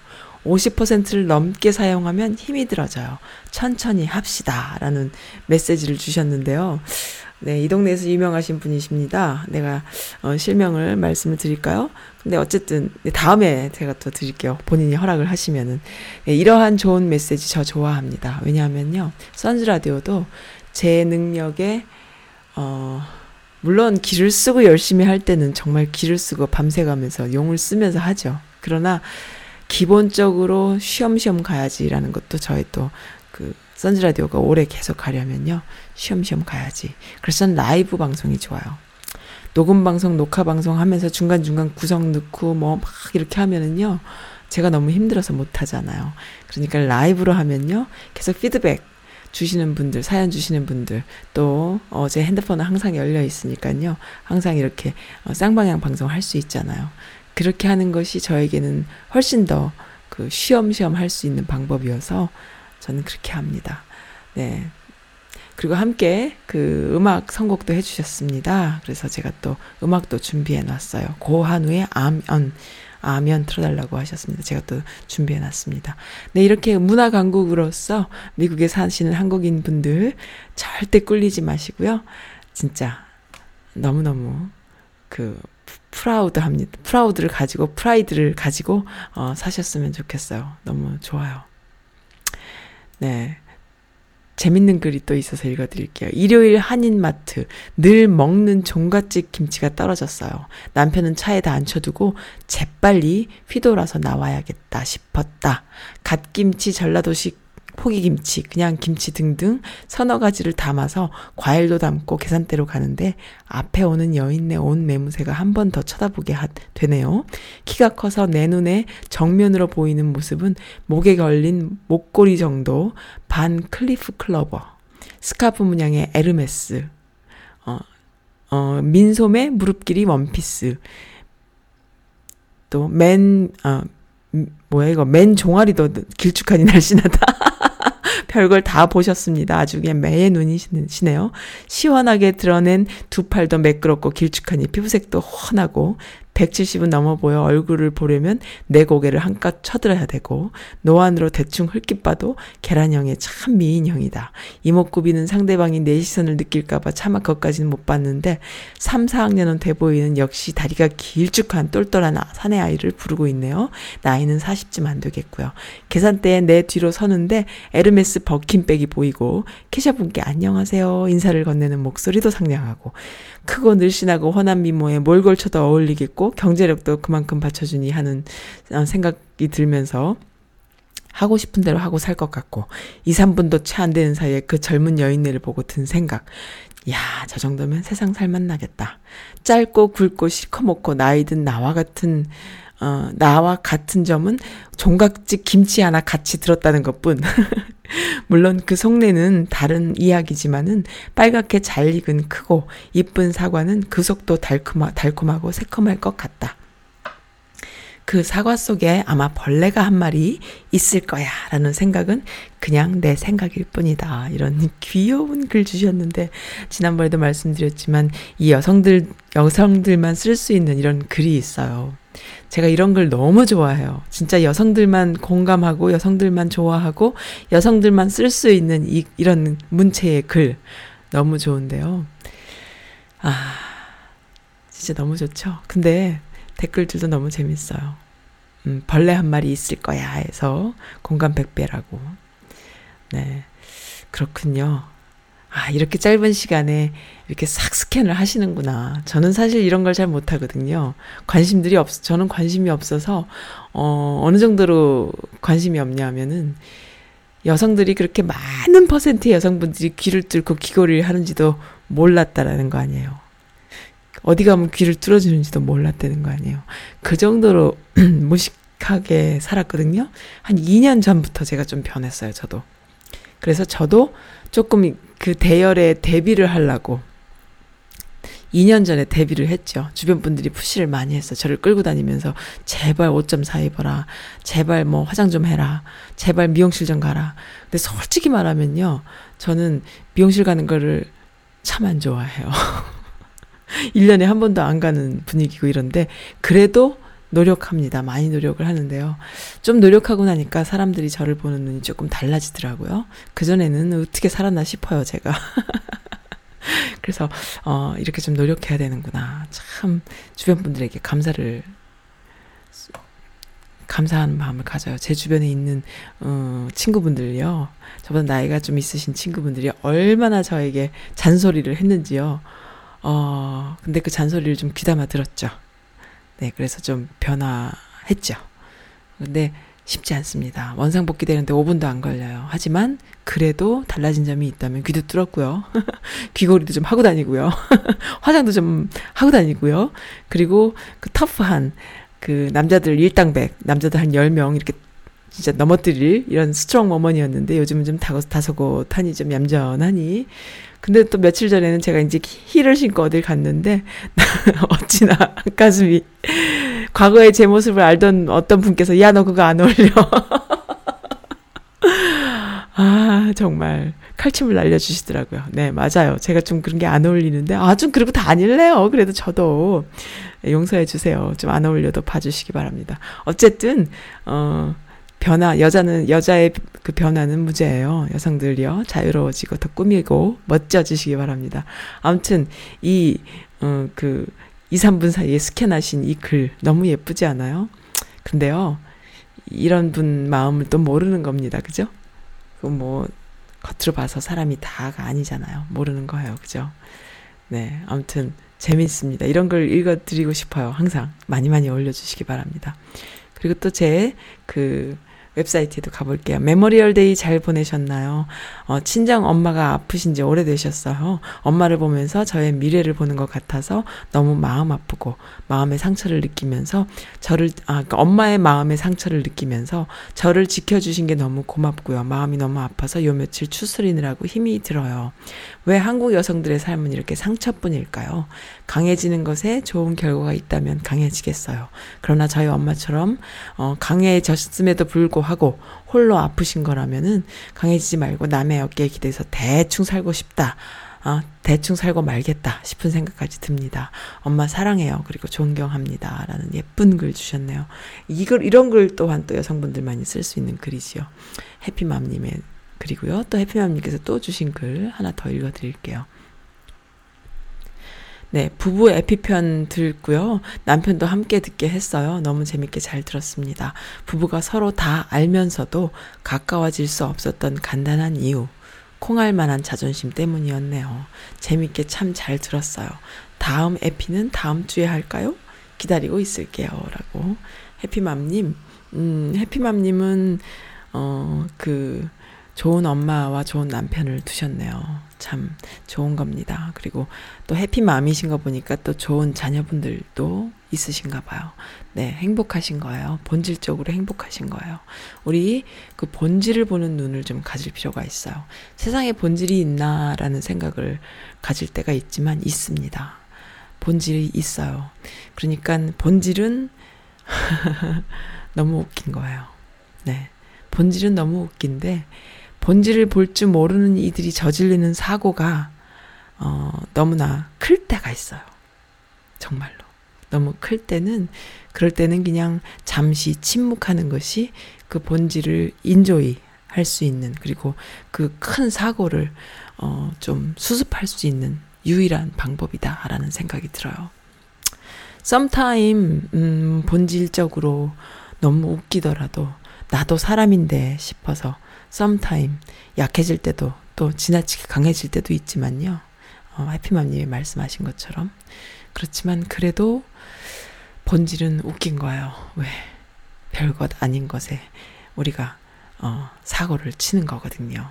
50%를 넘게 사용하면 힘이 들어져요. 천천히 합시다. 라는 메시지를 주셨는데요. 네, 이 동네에서 유명하신 분이십니다. 내가 어, 실명을 말씀을 드릴까요? 근데 어쨌든 네, 다음에 제가 또 드릴게요. 본인이 허락을 하시면은 네, 이러한 좋은 메시지 저 좋아합니다. 왜냐하면요, 선즈 라디오도 제 능력에 어 물론 기를 쓰고 열심히 할 때는 정말 기를 쓰고 밤새가면서 용을 쓰면서 하죠. 그러나 기본적으로 쉬엄쉬엄 가야지라는 것도 저의 또그 선즈 라디오가 오래 계속 가려면요. 쉬엄쉬엄 가야지. 그래서 전 라이브 방송이 좋아요. 녹음 방송, 녹화 방송 하면서 중간중간 구성 넣고 뭐 막 이렇게 하면은요. 제가 너무 힘들어서 못 하잖아요. 그러니까 라이브로 하면요. 계속 피드백 주시는 분들, 사연 주시는 분들, 또, 어, 제 핸드폰은 항상 열려 있으니까요. 항상 이렇게 어, 쌍방향 방송 할 수 있잖아요. 그렇게 하는 것이 저에게는 훨씬 더 그 쉬엄쉬엄 할 수 있는 방법이어서 저는 그렇게 합니다. 네. 그리고 함께 그 음악 선곡도 해주셨습니다. 그래서 제가 또 음악도 준비해 놨어요. 고한우의 아면, 아면 틀어달라고 하셨습니다. 제가 또 준비해 놨습니다. 네, 이렇게 문화 강국으로서 미국에 사시는 한국인 분들 절대 꿀리지 마시고요. 진짜 너무너무 그 proud 합니다. proud를 가지고, 프라이드를 가지고, 어, 사셨으면 좋겠어요. 너무 좋아요. 네. 재밌는 글이 또 있어서 읽어드릴게요. 일요일 한인마트. 늘 먹는 종갓집 김치가 떨어졌어요. 남편은 차에다 앉혀두고 재빨리 휘돌아서 나와야겠다 싶었다. 갓김치 전라도식 포기김치, 그냥 김치 등등 서너 가지를 담아서 과일도 담고 계산대로 가는데 앞에 오는 여인네 옷매무새가 한 번 더 쳐다보게 하, 되네요. 키가 커서 내 눈에 정면으로 보이는 모습은 목에 걸린 목걸이 정도, 반 클리프 클로버, 스카프 문양의 에르메스, 어, 어, 민소매 무릎 길이 원피스, 또 맨, 어, 뭐야 이거 맨 종아리도 길쭉하니 날씬하다. 별걸 다 보셨습니다. 아주 그냥 매의 눈이시네요. 시원하게 드러낸 두 팔도 매끄럽고 길쭉하니 피부색도 훤하고 170은 넘어 보여 얼굴을 보려면 내 고개를 한껏 쳐들어야 되고 노안으로 대충 흘낏 봐도 계란형의 참 미인형이다. 이목구비는 상대방이 내 시선을 느낄까봐 차마 그것까지는 못 봤는데 3, 4학년은 돼 보이는 역시 다리가 길쭉한 똘똘한 사내 아이를 부르고 있네요. 나이는 40쯤 안 되겠고요. 계산대에 내 뒤로 서는데 에르메스 버킨백이 보이고 캐셔분께 안녕하세요 인사를 건네는 목소리도 상냥하고 크고 늘씬하고 훤한 미모에 뭘 걸쳐도 어울리겠고 경제력도 그만큼 받쳐주니 하는 어, 생각이 들면서 하고 싶은 대로 하고 살 것 같고 2, 3분도 채 안 되는 사이에 그 젊은 여인네를 보고 든 생각 야, 저 정도면 세상 살만 나겠다. 짧고 굵고 시커멓고 나이든 나와 같은 어, 나와 같은 점은 종각집 김치 하나 같이 들었다는 것 뿐. 물론 그 속내는 다른 이야기지만은 빨갛게 잘 익은 크고 이쁜 사과는 그 속도 달콤하, 달콤하고 새콤할 것 같다. 그 사과 속에 아마 벌레가 한 마리 있을 거야 라는 생각은 그냥 내 생각일 뿐이다. 이런 귀여운 글 주셨는데, 지난번에도 말씀드렸지만, 이 여성들, 여성들만 쓸 수 있는 이런 글이 있어요. 제가 이런 걸 너무 좋아해요. 진짜 여성들만 공감하고 여성들만 좋아하고 여성들만 쓸 수 있는 이, 이런 문체의 글 너무 좋은데요. 아, 진짜 너무 좋죠. 근데 댓글들도 너무 재밌어요. 음, 벌레 한 마리 있을 거야 해서 공감 100배라고. 네. 그렇군요. 아, 이렇게 짧은 시간에 이렇게 싹 스캔을 하시는구나. 저는 사실 이런 걸 잘 못하거든요. 관심들이 없, 저는 관심이 없어서, 어, 어느 정도로 관심이 없냐면은, 여성들이 그렇게 많은 퍼센트의 여성분들이 귀를 뚫고 귀걸이를 하는지도 몰랐다라는 거 아니에요. 어디 가면 귀를 뚫어주는지도 몰랐다는 거 아니에요. 그 정도로 무식하게 살았거든요. 한 2년 전부터 제가 좀 변했어요, 저도. 그래서 저도 조금 그 대열에 대비를 하려고 2년 전에 데뷔를 했죠. 주변 분들이 푸시를 많이 했어. 저를 끌고 다니면서 제발 옷 좀 사 입어라. 제발 뭐 화장 좀 해라. 제발 미용실 좀 가라. 근데 솔직히 말하면요. 저는 미용실 가는 거를 참 안 좋아해요. 1년에 한 번도 안 가는 분위기고 이런데 그래도 노력합니다. 많이 노력을 하는데요. 좀 노력하고 나니까 사람들이 저를 보는 눈이 조금 달라지더라고요. 그전에는 어떻게 살았나 싶어요, 제가. 그래서, 어, 이렇게 좀 노력해야 되는구나. 참, 주변 분들에게 감사를, 감사하는 마음을 가져요. 제 주변에 있는, 어, 친구분들요. 저보다 나이가 좀 있으신 친구분들이 얼마나 저에게 잔소리를 했는지요. 어, 근데 그 잔소리를 좀 귀담아 들었죠. 네, 그래서 좀 변화했죠. 근데 쉽지 않습니다. 원상복귀 되는데 5분도 안 걸려요. 하지만 그래도 달라진 점이 있다면 귀도 뚫었고요. 귀걸이도 좀 하고 다니고요. 화장도 좀 하고 다니고요. 그리고 그 터프한 그 남자들 일당백, 남자들 한 10명 이렇게 진짜 넘어뜨릴 이런 strong woman이었는데 요즘은 좀 다소곳하니 좀 얌전하니 근데 또 며칠 전에는 제가 이제 힐을 신고 어딜 갔는데 어찌나 가슴이 과거의 제 모습을 알던 어떤 분께서 야 너 그거 안 어울려. 아 정말 칼춤을 날려주시더라고요. 네 맞아요. 제가 좀 그런 게 안 어울리는데 아 좀 그리고 다닐래요. 그래도 저도 용서해 주세요. 좀 안 어울려도 봐주시기 바랍니다. 어쨌든 어. 변화, 여자는, 여자의 그 변화는 무죄예요. 여성들이요. 자유로워지고 더 꾸미고 멋져지시기 바랍니다. 아무튼, 이, 어, 그, 2, 3분 사이에 스캔하신 이 글 너무 예쁘지 않아요? 근데요, 이런 분 마음을 또 모르는 겁니다. 그죠? 그 뭐, 겉으로 봐서 사람이 다가 아니잖아요. 모르는 거예요. 그죠? 네. 아무튼, 재밌습니다. 이런 걸 읽어드리고 싶어요. 항상. 많이 많이 올려주시기 바랍니다. 그리고 또 제, 그, 웹사이트에도 가볼게요. Memorial Day 잘 보내셨나요? 어, 친정 엄마가 아프신 지 오래되셨어요. 엄마를 보면서 저의 미래를 보는 것 같아서 너무 마음 아프고 마음의 상처를 느끼면서 저를, 아, 그러니까 엄마의 마음의 상처를 느끼면서 저를 지켜주신 게 너무 고맙고요. 마음이 너무 아파서 요 며칠 추스리느라고 힘이 들어요. 왜 한국 여성들의 삶은 이렇게 상처뿐일까요? 강해지는 것에 좋은 결과가 있다면 강해지겠어요. 그러나 저희 엄마처럼 어, 강해졌음에도 불구하고 홀로 아프신 거라면은 강해지지 말고 남의 어깨에 기대서 대충 살고 싶다. 어, 대충 살고 말겠다 싶은 생각까지 듭니다. 엄마 사랑해요. 그리고 존경합니다. 라는 예쁜 글 주셨네요. 이걸, 이런 글 또한 또 여성분들만이 쓸 수 있는 글이지요. 해피맘님의 글이고요. 또 해피맘님께서 또 주신 글 하나 더 읽어 드릴게요. 네, 부부 에피편 듣고요. 남편도 함께 듣게 했어요. 너무 재밌게 잘 들었습니다. 부부가 서로 다 알면서도 가까워질 수 없었던 간단한 이유. 콩알 만한 자존심 때문이었네요. 재밌게 참 잘 들었어요. 다음 에피는 다음 주에 할까요? 기다리고 있을게요. 라고. 해피맘님, 음, 해피맘님은, 어, 그, 좋은 엄마와 좋은 남편을 두셨네요. 참 좋은 겁니다. 그리고 또 해피 맘이신 거 보니까 또 좋은 자녀분들도 있으신가 봐요. 네, 행복하신 거예요. 본질적으로 행복하신 거예요. 우리 그 본질을 보는 눈을 좀 가질 필요가 있어요. 세상에 본질이 있나라는 생각을 가질 때가 있지만 있습니다. 본질이 있어요. 그러니까 본질은 너무 웃긴 거예요. 네. 본질은 너무 웃긴데 본질을 볼 줄 모르는 이들이 저지르는 사고가 어, 너무나 클 때가 있어요. 정말로. 너무 클 때는 그럴 때는 그냥 잠시 침묵하는 것이 그 본질을 인조이 할 수 있는 그리고 그 큰 사고를 어, 좀 수습할 수 있는 유일한 방법이다라는 생각이 들어요. sometime 음, 본질적으로 너무 웃기더라도 나도 사람인데 싶어서 sometime 약해질 때도 또 지나치게 강해질 때도 있지만요. 어, 해피맘님이 말씀하신 것처럼 그렇지만 그래도 본질은 웃긴 거예요. 왜 별것 아닌 것에 우리가 어, 사고를 치는 거거든요.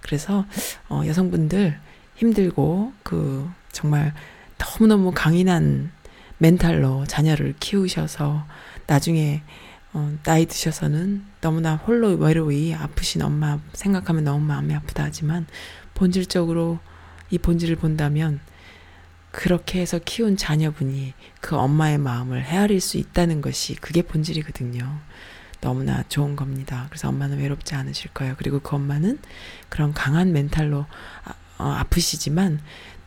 그래서 어, 여성분들 힘들고 그 정말 너무너무 강인한 멘탈로 자녀를 키우셔서 나중에 어, 나이 드셔서는 너무나 홀로 외로이 아프신 엄마 생각하면 너무 마음이 아프다 하지만 본질적으로 이 본질을 본다면 그렇게 해서 키운 자녀분이 그 엄마의 마음을 헤아릴 수 있다는 것이 그게 본질이거든요. 너무나 좋은 겁니다. 그래서 엄마는 외롭지 않으실 거예요. 그리고 그 엄마는 그런 강한 멘탈로 아, 어, 아프시지만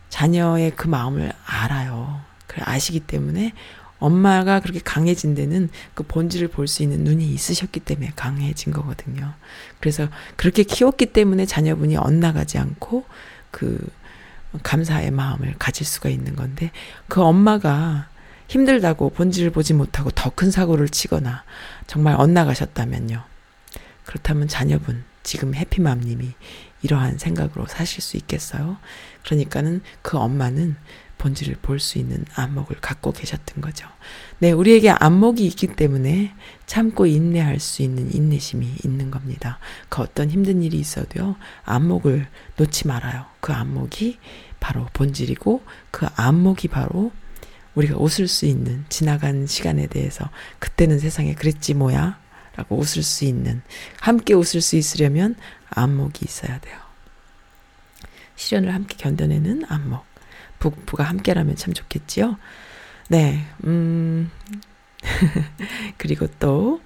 자녀의 그 마음을 알아요. 그래 아시기 때문에 엄마가 그렇게 강해진 데는 그 본질을 볼 수 있는 눈이 있으셨기 때문에 강해진 거거든요. 그래서 그렇게 키웠기 때문에 자녀분이 엇나가지 않고 그 감사의 마음을 가질 수가 있는 건데 그 엄마가 힘들다고 본질을 보지 못하고 더 큰 사고를 치거나 정말 엇나가셨다면요. 그렇다면 자녀분, 지금 해피맘님이 이러한 생각으로 사실 수 있겠어요? 그러니까는 그 엄마는 본질을 볼 수 있는 안목을 갖고 계셨던 거죠. 네, 우리에게 안목이 있기 때문에 참고 인내할 수 있는 인내심이 있는 겁니다. 그 어떤 힘든 일이 있어도요, 안목을 놓지 말아요. 그 안목이 바로 본질이고, 그 안목이 바로 우리가 웃을 수 있는 지나간 시간에 대해서 그때는 세상에 그랬지 뭐야? 라고 웃을 수 있는, 함께 웃을 수 있으려면 안목이 있어야 돼요. 시련을 함께 견뎌내는 안목. 부부가 함께라면 참 좋겠지요. 네, 음, 그리고 또,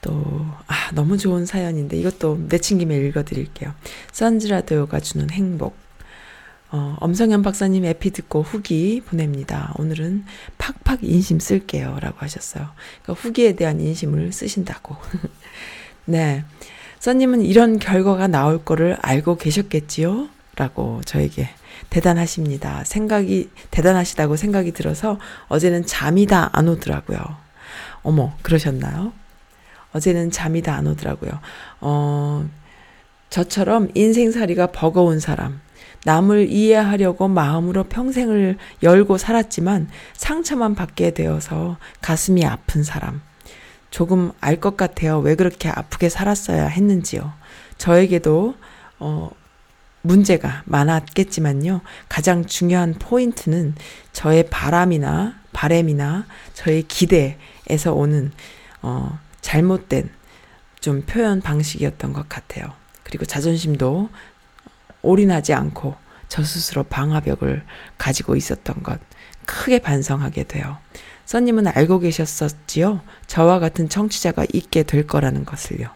또, 아, 너무 좋은 사연인데, 이것도 내친 김에 읽어드릴게요. 선즈라디오가 주는 행복. 어, 엄성현 박사님 에피 듣고 후기 보냅니다. 오늘은 팍팍 인심 쓸게요. 라고 하셨어요. 그러니까 후기에 대한 인심을 쓰신다고. 네. 써님은 이런 결과가 나올 거를 알고 계셨겠지요? 라고 저에게 대단하십니다. 생각이 대단하시다고 생각이 들어서 어제는 잠이 다 안 오더라고요. 어머, 그러셨나요? 어제는 잠이 다 안 오더라고요. 어, 저처럼 인생살이가 버거운 사람, 남을 이해하려고 마음으로 평생을 열고 살았지만 상처만 받게 되어서 가슴이 아픈 사람. 조금 알 것 같아요. 왜 그렇게 아프게 살았어야 했는지요. 저에게도, 어, 문제가 많았겠지만요. 가장 중요한 포인트는 저의 바람이나 바램이나 저의 기대에서 오는 어 잘못된 좀 표현 방식이었던 것 같아요. 그리고 자존심도 올인하지 않고 저 스스로 방화벽을 가지고 있었던 것 크게 반성하게 돼요. 써님은 알고 계셨었지요? 저와 같은 청취자가 있게 될 거라는 것을요.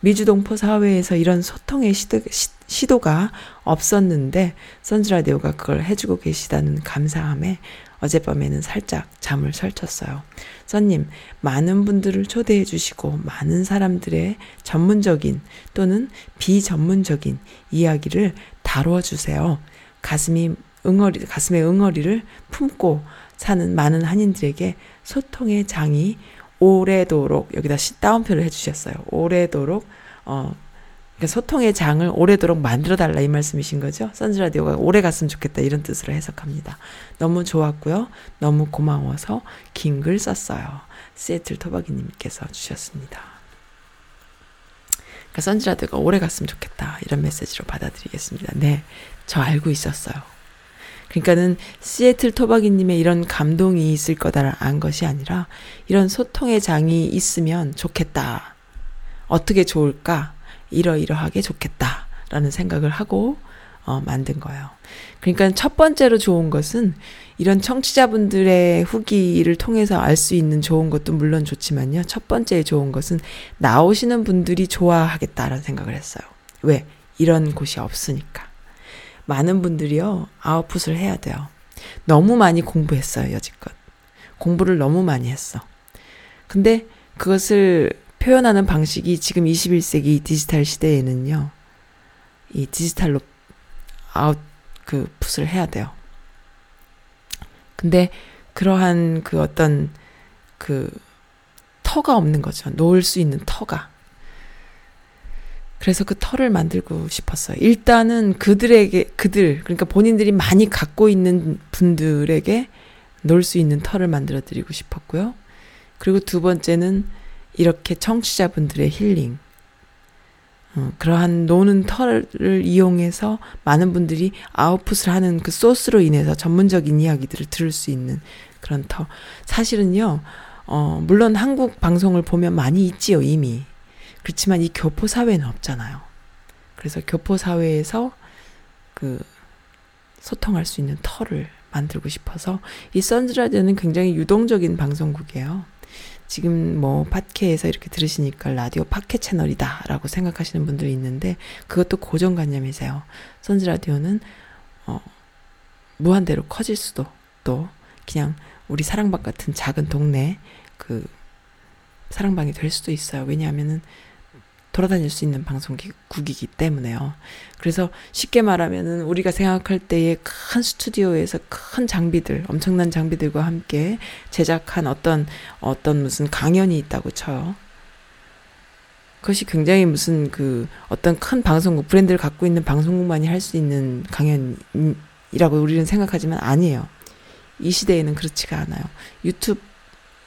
미주동포 사회에서 이런 소통의 시도, 시 도가 없었는데 선즈라디오가 그걸 해주고 계시다는 감사함에 어젯밤에는 살짝 잠을 설쳤어요. 선님, 많은 분들을 초대해 주시고 많은 사람들의 전문적인 또는 비전문적인 이야기를 다루어 주세요. 가슴이 응어리, 가슴에 응어리를 품고 사는 많은 한인들에게 소통의 장이 오래도록 여기다 따옴표를 해주셨어요. 오래도록 어 소통의 장을 오래도록 만들어 달라 이 말씀이신 거죠. 선즈 라디오가 오래 갔으면 좋겠다 이런 뜻으로 해석합니다. 너무 좋았고요. 너무 고마워서 긴 글 썼어요. 시애틀 토박이 님께서 주셨습니다. 그러니까 선즈 라디오가 오래 갔으면 좋겠다 이런 메시지로 받아들이겠습니다. 네, 저 알고 있었어요. 그러니까는 시애틀 토박이님의 이런 감동이 있을 거다를 안 것이 아니라 이런 소통의 장이 있으면 좋겠다. 어떻게 좋을까? 이러이러하게 좋겠다라는 생각을 하고 어, 만든 거예요. 그러니까 첫 번째로 좋은 것은 이런 청취자분들의 후기를 통해서 알 수 있는 좋은 것도 물론 좋지만요. 첫 번째 좋은 것은 나오시는 분들이 좋아하겠다라는 생각을 했어요. 왜? 이런 곳이 없으니까. 많은 분들이요, 아웃풋을 해야 돼요. 너무 많이 공부했어요, 여지껏. 공부를 너무 많이 했어. 근데 그것을 표현하는 방식이 지금 21세기 디지털 시대에는요, 이 디지털로 아웃, 그, 풋을 해야 돼요. 근데 그러한 그 어떤 그 터가 없는 거죠. 놓을 수 있는 터가. 그래서 그 털을 만들고 싶었어요. 일단은 그들에게, 그들, 그러니까 본인들이 많이 갖고 있는 분들에게 놓을 수 있는 털을 만들어 드리고 싶었고요. 그리고 두 번째는 이렇게 청취자분들의 힐링. 어, 그러한 노는 털을 이용해서 많은 분들이 아웃풋을 하는 그 소스로 인해서 전문적인 이야기들을 들을 수 있는 그런 터. 사실은요, 어, 물론 한국 방송을 보면 많이 있지요, 이미. 그렇지만 이 교포 사회는 없잖아요. 그래서 교포 사회에서 그 소통할 수 있는 털을 만들고 싶어서 이 선즈라디오는 굉장히 유동적인 방송국이에요. 지금 뭐 팟캐에서 이렇게 들으시니까 라디오 팟캐 채널이다라고 생각하시는 분들이 있는데 그것도 고정관념이세요. 선즈라디오는 어 무한대로 커질 수도 또 그냥 우리 사랑방 같은 작은 동네 그 사랑방이 될 수도 있어요. 왜냐하면은 돌아다닐 수 있는 방송국이기 때문에요. 그래서 쉽게 말하면은 우리가 생각할 때의 큰 스튜디오에서 큰 장비들, 엄청난 장비들과 함께 제작한 어떤, 어떤 무슨 강연이 있다고 쳐요. 그것이 굉장히 무슨 그 어떤 큰 방송국, 브랜드를 갖고 있는 방송국만이 할 수 있는 강연이라고 우리는 생각하지만 아니에요. 이 시대에는 그렇지가 않아요. 유튜브,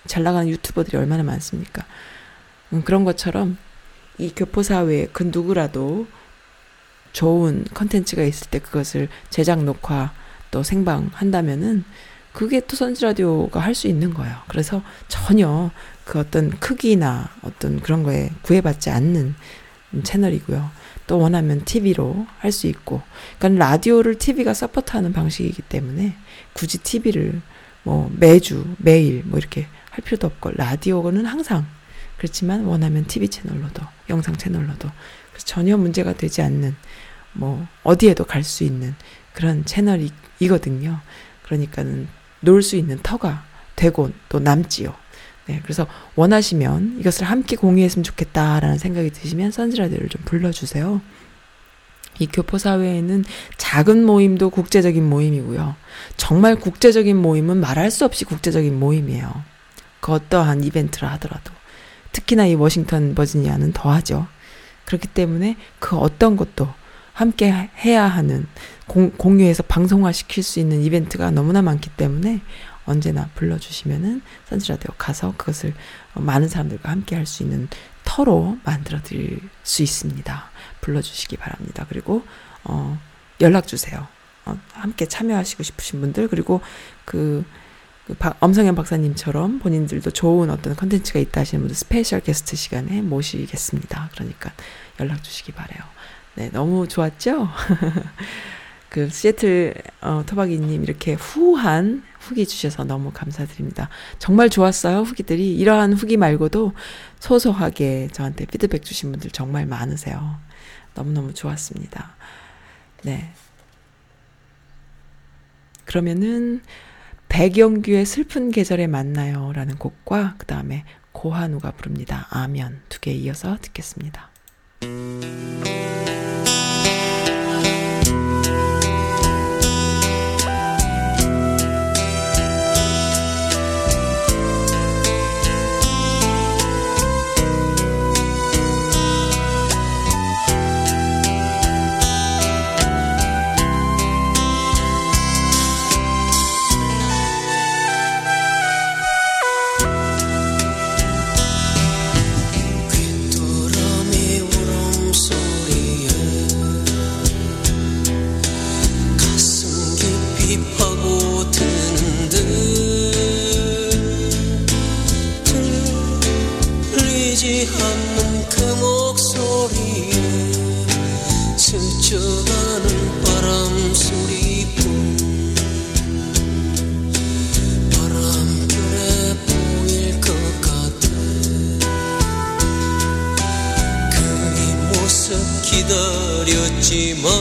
잘 나가는 유튜버들이 얼마나 많습니까? 음, 그런 것처럼 이 교포사회에 그 누구라도 좋은 컨텐츠가 있을 때 그것을 제작 녹화 또 생방 한다면은 그게 또 선지라디오가 할 수 있는 거예요. 그래서 전혀 그 어떤 크기나 어떤 그런 거에 구애받지 않는 채널이고요. 또 원하면 TV로 할 수 있고. 그러니까 라디오를 TV가 서포트하는 방식이기 때문에 굳이 TV를 뭐 매주, 매일 뭐 이렇게 할 필요도 없고, 라디오는 항상 그렇지만 원하면 TV 채널로도 영상 채널로도 전혀 문제가 되지 않는 뭐 어디에도 갈 수 있는 그런 채널이거든요. 그러니까는 놀 수 있는 터가 되고 또 남지요. 네, 그래서 원하시면 이것을 함께 공유했으면 좋겠다라는 생각이 드시면 선즈라디오를 좀 불러주세요. 이 교포 사회에는 작은 모임도 국제적인 모임이고요. 정말 국제적인 모임은 말할 수 없이 국제적인 모임이에요. 그 어떠한 이벤트를 하더라도. 특히나 이 워싱턴 버지니아는 더하죠. 그렇기 때문에 그 어떤 것도 함께 해야 하는 공, 공유해서 방송화 시킬 수 있는 이벤트가 너무나 많기 때문에 언제나 불러주시면은 선즈라디오 가서 그것을 많은 사람들과 함께 할 수 있는 터로 만들어 드릴 수 있습니다. 불러주시기 바랍니다. 그리고, 어, 연락 주세요. 어, 함께 참여하시고 싶으신 분들, 그리고 그, 그 박, 엄성현 박사님처럼 본인들도 좋은 어떤 컨텐츠가 있다 하시는 분들 special guest 시간에 모시겠습니다. 그러니까 연락 주시기 바래요. 네, 너무 좋았죠? 그 시애틀 어, 토박이님 이렇게 후한 후기 주셔서 너무 감사드립니다. 정말 좋았어요, 후기들이. 이러한 후기 말고도 소소하게 저한테 피드백 주신 분들 정말 많으세요. 너무 너무 좋았습니다. 네. 그러면은 백영규의 슬픈 계절에 만나요 라는 곡과 그 다음에 고한우가 부릅니다. 아면 두 개 이어서 듣겠습니다. 기다렸지만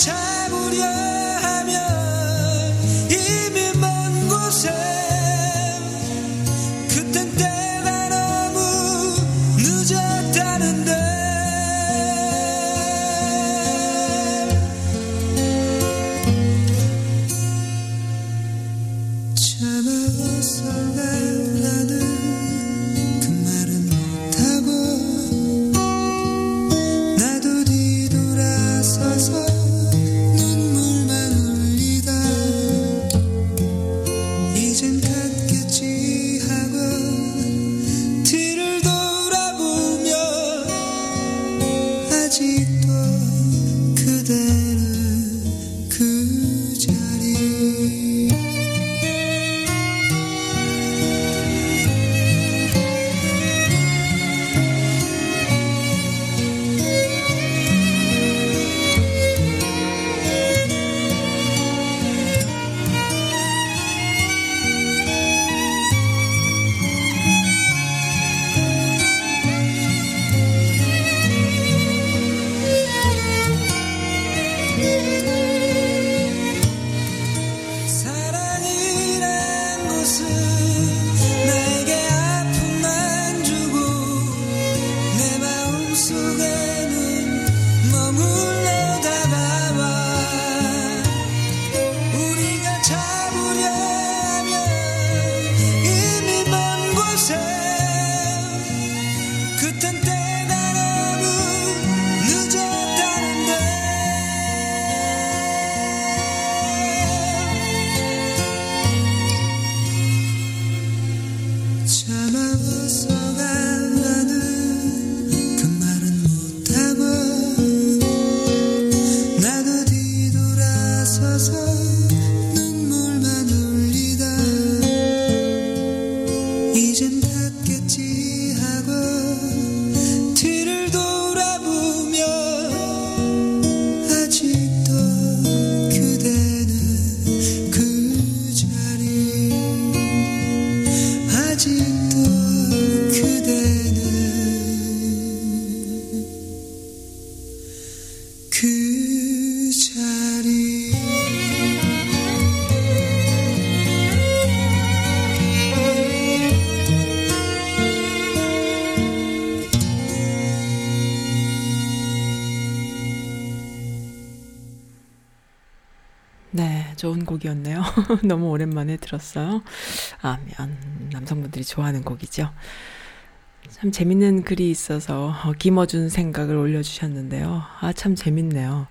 우 곡이었네요. 너무 오랜만에 들었어요. 아, 남성분들이 좋아하는 곡이죠. 참 재밌는 글이 있어서 어, 김어준 생각을 올려주셨는데요. 아, 참 재밌네요.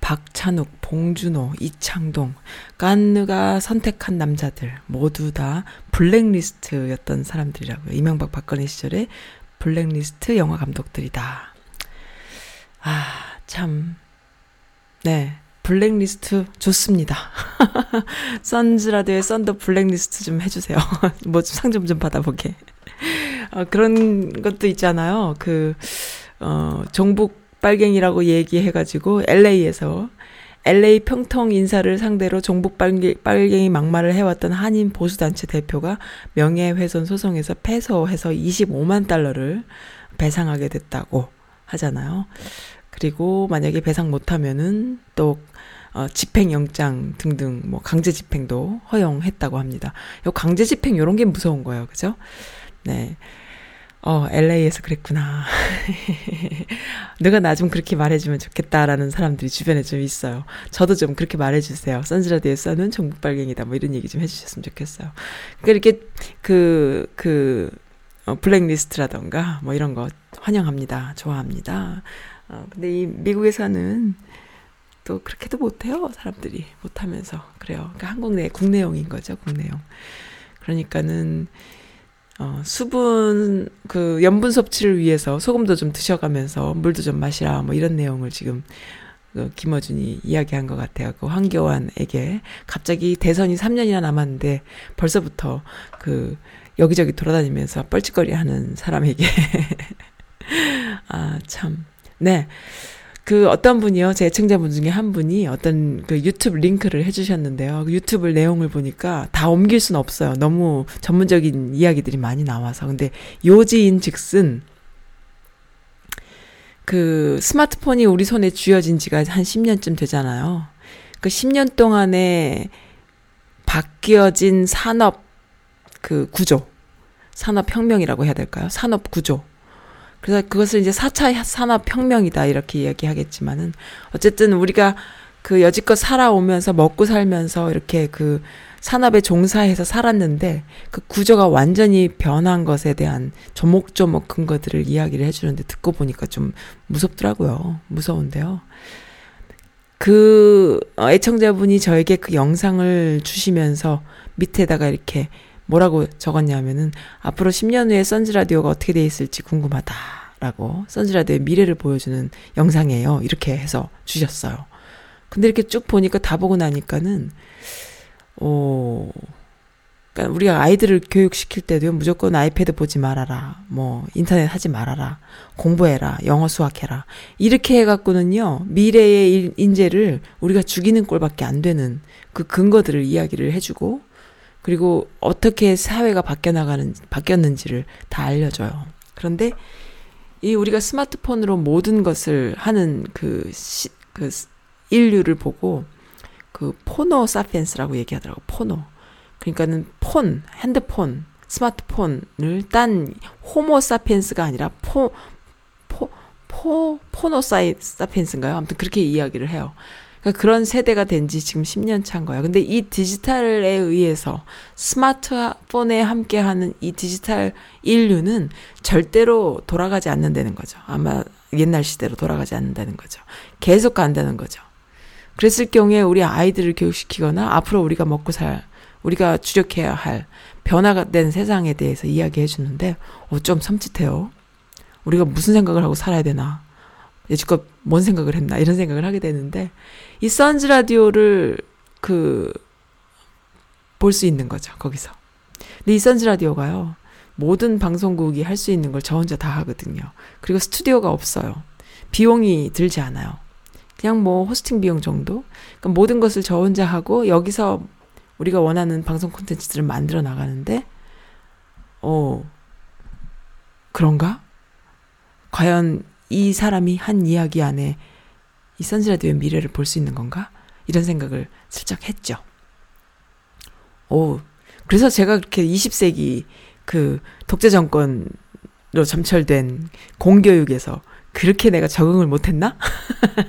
박찬욱, 봉준호, 이창동, 깐느가 선택한 남자들 모두 다 블랙리스트였던 사람들이라고요. 이명박 박근혜 시절에 블랙리스트 영화 감독들이다. 아, 참. 네. 블랙리스트 좋습니다. 선즈라디오의 썬더 블랙리스트 좀 해주세요. 뭐 상점 좀 받아보게. 어, 그런 것도 있잖아요. 그, 어, 종북 빨갱이라고 얘기해가지고 LA에서 LA 평통 인사를 상대로 종북 빨갱이 막말을 해왔던 한인 보수단체 대표가 명예훼손 소송에서 패소해서 25만 달러를 배상하게 됐다고 하잖아요. 그리고 만약에 배상 못하면은 또 어, 집행영장 등등 뭐 강제 집행도 허용했다고 합니다. 요 강제 집행 요런 게 무서운 거예요. 그죠? 네. 어, LA에서 그랬구나. 누가 나 좀 그렇게 말해주면 좋겠다라는 사람들이 주변에 좀 있어요. 저도 좀 그렇게 말해주세요. 선즈라디에서는 종북발갱이다. 뭐 이런 얘기 좀 해주셨으면 좋겠어요. 그러니까 이렇게 그, 그, 어, 블랙리스트라던가 뭐 이런 거 환영합니다. 좋아합니다. 어, 근데 이 미국에서는 또 그렇게도 못해요. 사람들이 못하면서. 그래요. 그러니까 한국 내, 국내용인 거죠. 국내용. 그러니까는 어, 수분, 그, 염분 섭취를 위해서 소금도 좀 드셔가면서 물도 좀 마시라, 뭐 이런 내용을 지금, 그, 김어준이 이야기한 것 같아요. 그 황교안에게. 갑자기 대선이 3년이나 남았는데 벌써부터 그, 여기저기 돌아다니면서 뻘짓거리 하는 사람에게. 아, 참. 네. 그 어떤 분이요, 제 애청자분 중에 한 분이 어떤 그 유튜브 링크를 해주셨는데요. 그 유튜브 내용을 보니까 다 옮길 수는 없어요. 너무 전문적인 이야기들이 많이 나와서. 근데 요지인 즉슨 그 스마트폰이 우리 손에 쥐어진 지가 한 10년쯤 되잖아요. 그 10년 동안에 바뀌어진 산업 그 구조, 산업 혁명이라고 해야 될까요? 산업 구조. 그래서 그것을 이제 4차 산업혁명이다 이렇게 이야기하겠지만은 어쨌든 우리가 그 여지껏 살아오면서 먹고 살면서 이렇게 그 산업에 종사해서 살았는데 그 구조가 완전히 변한 것에 대한 조목조목 근거들을 이야기를 해주는데 듣고 보니까 좀 무섭더라고요. 무서운데요. 그 애청자분이 저에게 그 영상을 주시면서 밑에다가 이렇게 뭐라고 적었냐면은 앞으로 10년 후에 선즈 라디오가 어떻게 돼 있을지 궁금하다라고 선즈 라디오의 미래를 보여주는 영상이에요. 이렇게 해서 주셨어요. 근데 이렇게 쭉 보니까 다 보고 나니까는 어 그러니까 우리가 아이들을 교육시킬 때도 무조건 아이패드 보지 말아라. 뭐 인터넷 하지 말아라. 공부해라. 영어 수학해라. 이렇게 해 갖고는요. 미래의 인재를 우리가 죽이는 꼴밖에 안 되는 그 근거들을 이야기를 해 주고 그리고 어떻게 사회가 바뀌어 나가는 바뀌었는지를 다 알려줘요. 그런데 이 우리가 스마트폰으로 모든 것을 하는 그, 시, 그 인류를 보고 그 포노 사피엔스라고 얘기하더라고. 포노. 그러니까는 폰, 핸드폰, 스마트폰을 딴 호모 사피엔스가 아니라 포, 포, 포, 포노 사이 사피엔스인가요? 아무튼 그렇게 이야기를 해요. 그러니까 그런 세대가 된 지 지금 10년 차인 거야. 근데 이 디지털에 의해서 스마트폰에 함께하는 이 디지털 인류는 절대로 돌아가지 않는다는 거죠. 아마 옛날 시대로 돌아가지 않는다는 거죠. 계속 간다는 거죠. 그랬을 경우에 우리 아이들을 교육시키거나 앞으로 우리가 먹고 살, 우리가 주력해야 할 변화가 된 세상에 대해서 이야기해 주는데, 어, 좀 섬찟해요. 우리가 무슨 생각을 하고 살아야 되나. 여지껏 뭔 생각을 했나 이런 생각을 하게 되는데 이 선즈 라디오를 그 볼 수 있는 거죠 거기서. 근데 이 선즈 라디오가요 모든 방송국이 할 수 있는 걸 저 혼자 다 하거든요. 그리고 스튜디오가 없어요. 비용이 들지 않아요. 그냥 뭐 호스팅 비용 정도. 그러니까 모든 것을 저 혼자 하고 여기서 우리가 원하는 방송 콘텐츠들을 만들어 나가는데, 어, 그런가? 과연 이 사람이 한 이야기 안에 이 선즈라디오의 미래를 볼 수 있는 건가? 이런 생각을 슬쩍 했죠. 오, 그래서 제가 그렇게 20세기 그 독재 정권으로 점철된 공교육에서 그렇게 내가 적응을 못했나?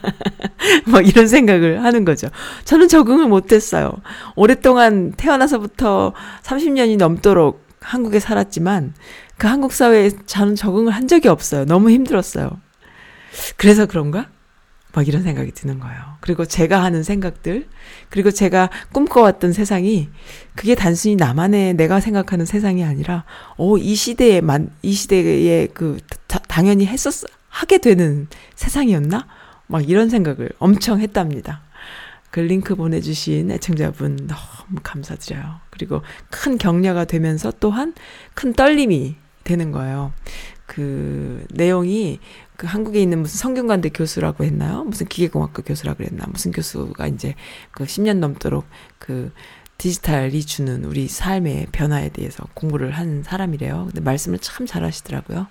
뭐 이런 생각을 하는 거죠. 저는 적응을 못했어요. 오랫동안 태어나서부터 30년이 넘도록 한국에 살았지만 그 한국 사회에 저는 적응을 한 적이 없어요. 너무 힘들었어요. 그래서 그런가? 막 이런 생각이 드는 거예요. 그리고 제가 하는 생각들, 그리고 제가 꿈꿔왔던 세상이 그게 단순히 나만의 내가 생각하는 세상이 아니라, 어, 이 시대에 만, 이 시대에 그, 다, 당연히 했었, 하게 되는 세상이었나? 막 이런 생각을 엄청 했답니다. 그 링크 보내주신 애청자분 너무 감사드려요. 그리고 큰 격려가 되면서 또한 큰 떨림이 되는 거예요. 그 내용이 그 한국에 있는 무슨 성균관대 교수라고 했나요? 무슨 기계공학과 교수라고 그랬나? 무슨 교수가 이제 그 10년 넘도록 그 디지털이 주는 우리 삶의 변화에 대해서 공부를 한 사람이래요. 근데 말씀을 참 잘하시더라고요.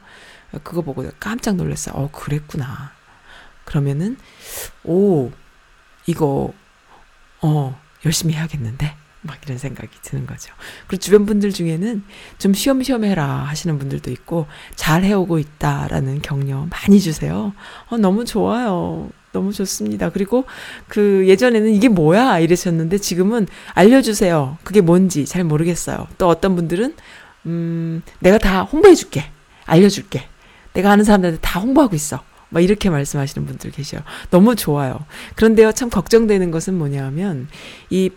그거 보고 깜짝 놀랐어요. 어, 그랬구나. 그러면은, 오, 이거, 어, 열심히 해야겠는데? 막 이런 생각이 드는 거죠. 그리고 주변 분들 중에는 좀 쉬엄쉬엄 해라 하시는 분들도 있고 잘 해오고 있다라는 격려 많이 주세요. 어, 너무 좋아요. 너무 좋습니다. 그리고 그 예전에는 이게 뭐야 이러셨는데 지금은 알려주세요. 그게 뭔지 잘 모르겠어요. 또 어떤 분들은 음 내가 다 홍보해줄게, 알려줄게. 내가 아는 사람들한테 다 홍보하고 있어. 막 이렇게 말씀하시는 분들 계셔요. 너무 좋아요. 그런데요, 참 걱정되는 것은 뭐냐면 이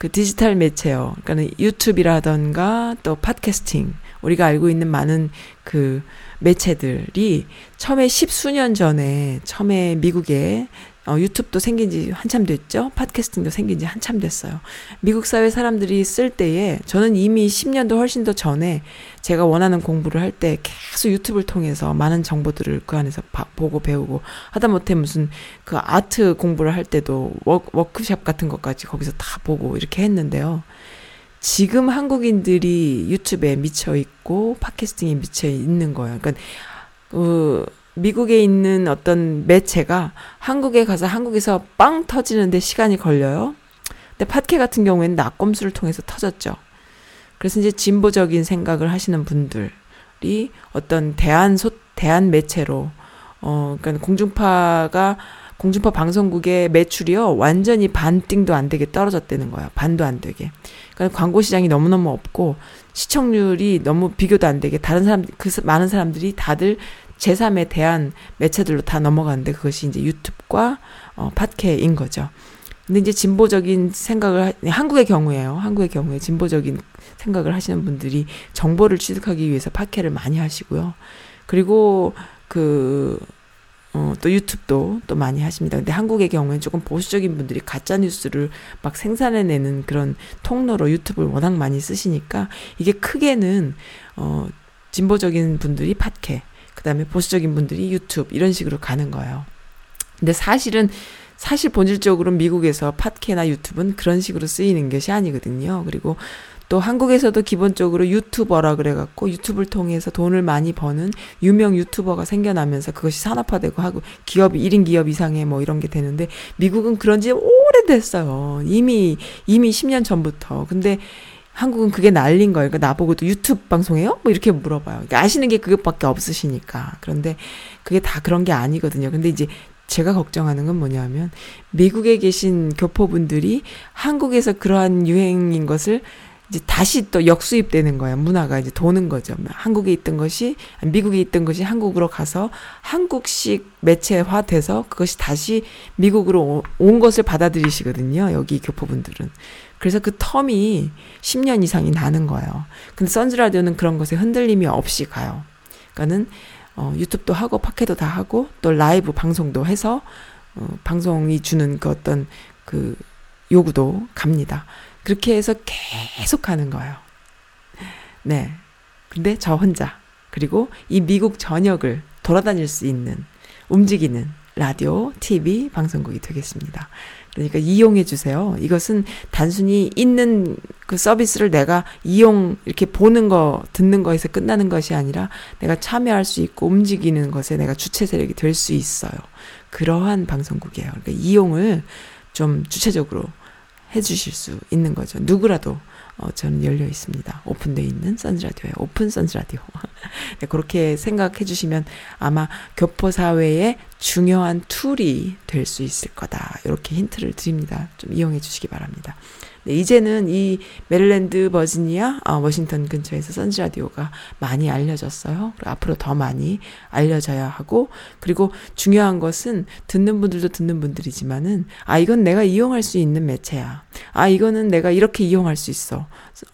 그 디지털 매체요. 그러니까 유튜브라던가 또 팟캐스팅 우리가 알고 있는 많은 그 매체들이 처음에 십수년 전에 처음에 미국에 어, 유튜브도 생긴 지 한참 됐죠. 팟캐스팅도 생긴 지 한참 됐어요. 미국 사회 사람들이 쓸 때에 저는 이미 10년도 훨씬 더 전에 제가 원하는 공부를 할 때 계속 유튜브를 통해서 많은 정보들을 그 안에서 바, 보고 배우고 하다못해 무슨 그 아트 공부를 할 때도 워, 워크샵 같은 것까지 거기서 다 보고 이렇게 했는데요. 지금 한국인들이 유튜브에 미쳐 있고 팟캐스팅에 미쳐 있는 거예요. 그러니까 그 미국에 있는 어떤 매체가 한국에 가서 한국에서 빵 터지는데 시간이 걸려요. 근데 팟캐 같은 경우에는 낙검수를 통해서 터졌죠. 그래서 이제 진보적인 생각을 하시는 분들이 어떤 대한 소 대한 매체로 어 그러니까 공중파가 공중파 방송국의 매출이요 완전히 반띵도 안 되게 떨어졌다는 거야 반도 안 되게 그러니까 광고 시장이 너무너무 없고 시청률이 너무 비교도 안 되게 다른 사람 그 많은 사람들이 다들 제3에 대한 매체들로 다 넘어가는데 그것이 이제 유튜브과 어, 팟캐인 거죠. 근데 이제 진보적인 생각을 하, 네, 한국의 경우에요. 한국의 경우에 진보적인 생각을 하시는 분들이 정보를 취득하기 위해서 팟캐를 많이 하시고요. 그리고 그 어, 또 유튜브도 또 많이 하십니다. 근데 한국의 경우에는 조금 보수적인 분들이 가짜 뉴스를 막 생산해내는 그런 통로로 유튜브를 워낙 많이 쓰시니까 이게 크게는 어 진보적인 분들이 팟캐, 그 다음에 보수적인 분들이 유튜브 이런 식으로 가는 거예요. 근데 사실은 사실 본질적으로 미국에서 팟캐나 유튜브는 그런 식으로 쓰이는 것이 아니거든요. 그리고 또 한국에서도 기본적으로 유튜버라 그래갖고 유튜브를 통해서 돈을 많이 버는 유명 유튜버가 생겨나면서 그것이 산업화되고 하고 기업이 1인 기업 이상의 뭐 이런 게 되는데 미국은 그런 지 오래됐어요. 이미, 이미 10년 전부터. 근데 한국은 그게 난린 거예요. 그러니까 나보고도 유튜브 방송해요? 뭐 이렇게 물어봐요. 그러니까 아시는 게 그것밖에 없으시니까. 그런데 그게 다 그런 게 아니거든요. 근데 이제 제가 걱정하는 건 뭐냐면 미국에 계신 교포분들이 한국에서 그러한 유행인 것을 이제 다시 또 역수입되는 거예요. 문화가 이제 도는 거죠. 한국에 있던 것이 미국에 있던 것이 한국으로 가서 한국식 매체화 돼서 그것이 다시 미국으로 온 것을 받아들이시거든요. 여기 교포분들은. 그래서 그 텀이 10년 이상이 나는 거예요. 근데 선즈 라디오는 그런 것에 흔들림이 없이 가요. 그러니까는 어, 유튜브도 하고 팟캐도 다 하고 또 라이브 방송도 해서 어, 방송이 주는 그 어떤 그 요구도 갑니다. 그렇게 해서 계속 가는 거예요. 네. 근데 저 혼자 그리고 이 미국 전역을 돌아다닐 수 있는 움직이는 라디오, TV, 방송국이 되겠습니다. 그러니까 이용해 주세요. 이것은 단순히 있는 그 서비스를 내가 이용 이렇게 보는 거, 듣는 거에서 끝나는 것이 아니라 내가 참여할 수 있고 움직이는 것에 내가 주체 세력이 될 수 있어요. 그러한 방송국이에요. 그러니까 이용을 좀 주체적으로 해 주실 수 있는 거죠. 누구라도 어, 저는 열려 있습니다. 오픈되어 있는 선즈라디오에 오픈 선즈라디오. 네, 그렇게 생각해 주시면 아마 교포 사회의 중요한 tool이 될 수 있을 거다. 이렇게 힌트를 드립니다. 좀 이용해 주시기 바랍니다. 네, 이제는 이 메릴랜드, 버지니아, 아, 워싱턴 근처에서 선즈 라디오가 많이 알려졌어요. 그리고 앞으로 더 많이 알려져야 하고, 그리고 중요한 것은 듣는 분들도 듣는 분들이지만은, 아, 이건 내가 이용할 수 있는 매체야. 아, 이거는 내가 이렇게 이용할 수 있어.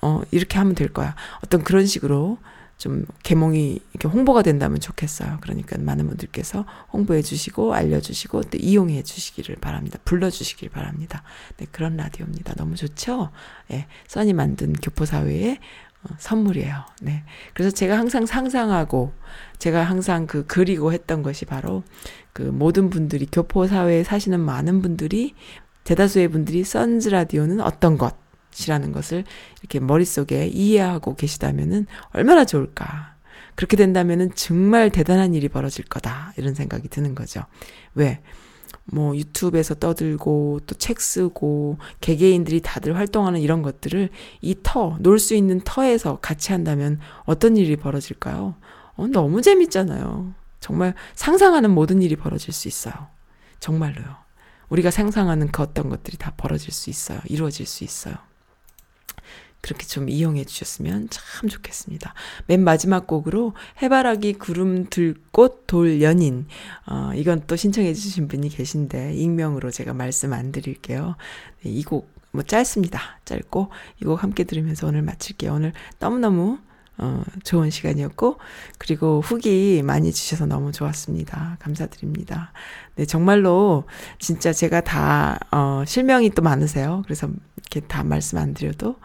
어, 이렇게 하면 될 거야. 어떤 그런 식으로 좀 개몽이 이렇게 홍보가 된다면 좋겠어요. 그러니까 많은 분들께서 홍보해 주시고 알려 주시고 또 이용해 주시기를 바랍니다. 불러 주시길 바랍니다. 네, 그런 라디오입니다. 너무 좋죠? 예, 써니 만든 교포 사회의 어, 선물이에요. 네. 그래서 제가 항상 상상하고 제가 항상 그 그리고 했던 것이 바로 그 모든 분들이 교포 사회에 사시는 많은 분들이 대다수의 분들이 선즈 라디오는 어떤 것 이라는 것을 이렇게 머릿속에 이해하고 계시다면은 얼마나 좋을까. 그렇게 된다면은 정말 대단한 일이 벌어질 거다. 이런 생각이 드는 거죠. 왜? 뭐 유튜브에서 떠들고 또 책 쓰고 개개인들이 다들 활동하는 이런 것들을 이 터, 놀 수 있는 터에서 같이 한다면 어떤 일이 벌어질까요? 어, 너무 재밌잖아요. 정말 상상하는 모든 일이 벌어질 수 있어요. 정말로요. 우리가 상상하는 그 어떤 것들이 다 벌어질 수 있어요. 이루어질 수 있어요. 그렇게 좀 이용해 주셨으면 참 좋겠습니다. 맨 마지막 곡으로 해바라기 구름 들꽃 돌 연인. 어, 이건 또 신청해 주신 분이 계신데 익명으로 제가 말씀 안 드릴게요. 네, 이곡 뭐 짧습니다. 짧고 이 곡 함께 들으면서 오늘 마칠게요. 오늘 너무너무 어, 좋은 시간이었고, 그리고 후기 많이 주셔서 너무 좋았습니다. 감사드립니다. 네, 정말로, 진짜 제가 다, 어, 실명이 또 많으세요. 그래서 이렇게 다 말씀 안 드려도,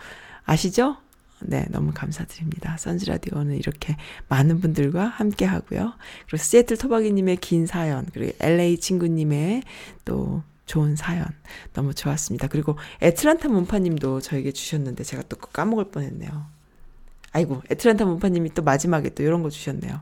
아시죠? 네, 너무 감사드립니다. 선즈라디오는 이렇게 많은 분들과 함께 하고요. 그리고 시애틀 토박이님의 긴 사연, 그리고 LA 친구님의 또 좋은 사연. 너무 좋았습니다. 그리고 애틀란타 문파님도 저에게 주셨는데 제가 또 까먹을 뻔 했네요. 아이고, 애틀란타 문파님이 또 마지막에 또 이런 거 주셨네요.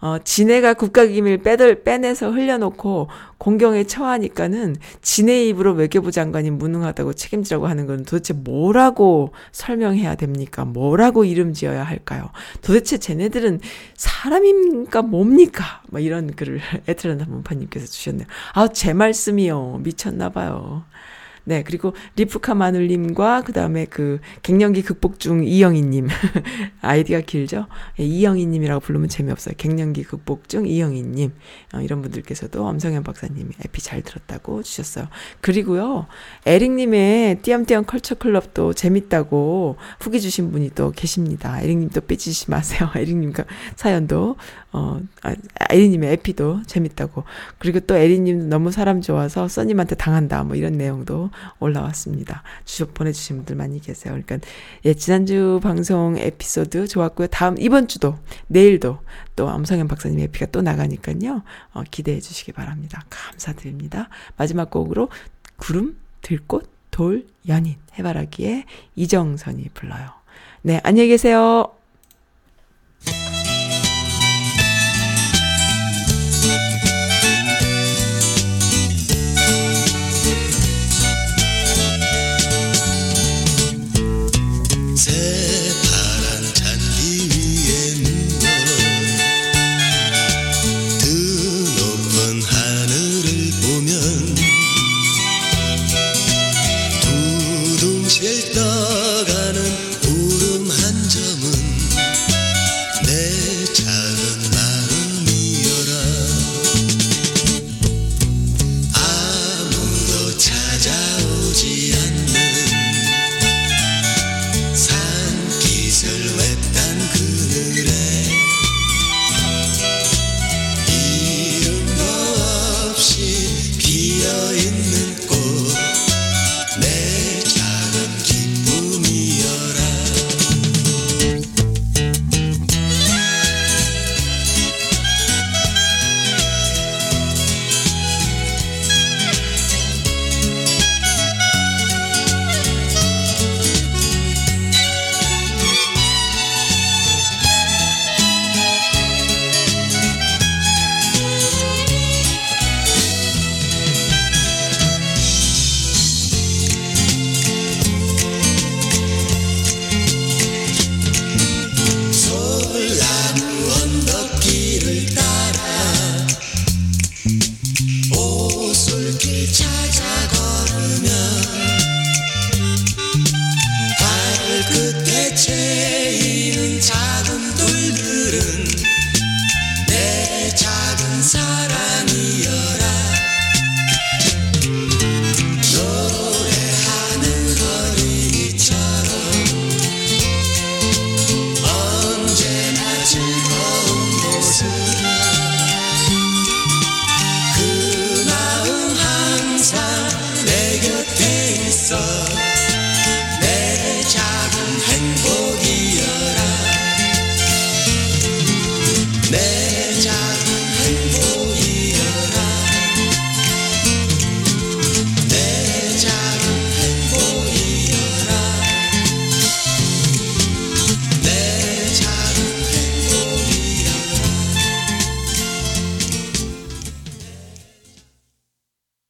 어, 지네가 국가기밀 빼들, 빼내서 흘려놓고 공경에 처하니까는 지네 입으로 외교부 장관이 무능하다고 책임지라고 하는 건 도대체 뭐라고 설명해야 됩니까? 뭐라고 이름 지어야 할까요? 도대체 쟤네들은 사람입니까? 뭡니까? 뭐 이런 글을 에트란다 문파님께서 주셨네요. 아, 제 말씀이요. 미쳤나봐요. 네, 그리고 리프카 마눌님과 그 다음에 그 갱년기 극복 중 이영희님. 아이디가 길죠? 예, 이영희님이라고 부르면 재미없어요. 갱년기 극복 중 이영희님. 어, 이런 분들께서도 엄성현 박사님이 에피 잘 들었다고 주셨어요. 그리고요, 에릭님의 띄엄띄엄 컬처 클럽도 재밌다고 후기 주신 분이 또 계십니다. 에릭님도 삐지지 마세요. 에릭님 사연도, 어, 아, 에릭님의 에피도 재밌다고. 그리고 또 에릭님 너무 사람 좋아서 써님한테 당한다. 뭐 이런 내용도 올라왔습니다. 주셔 보내주신 분들 많이 계세요. 그러니까 예 지난주 방송 에피소드 좋았고요. 다음 이번 주도 내일도 또 엄성현 박사님 에피가 또 나가니까요. 어, 기대해 주시기 바랍니다. 감사드립니다. 마지막 곡으로 구름 들꽃 돌 연인 해바라기에 이정선이 불러요. 네 안녕히 계세요.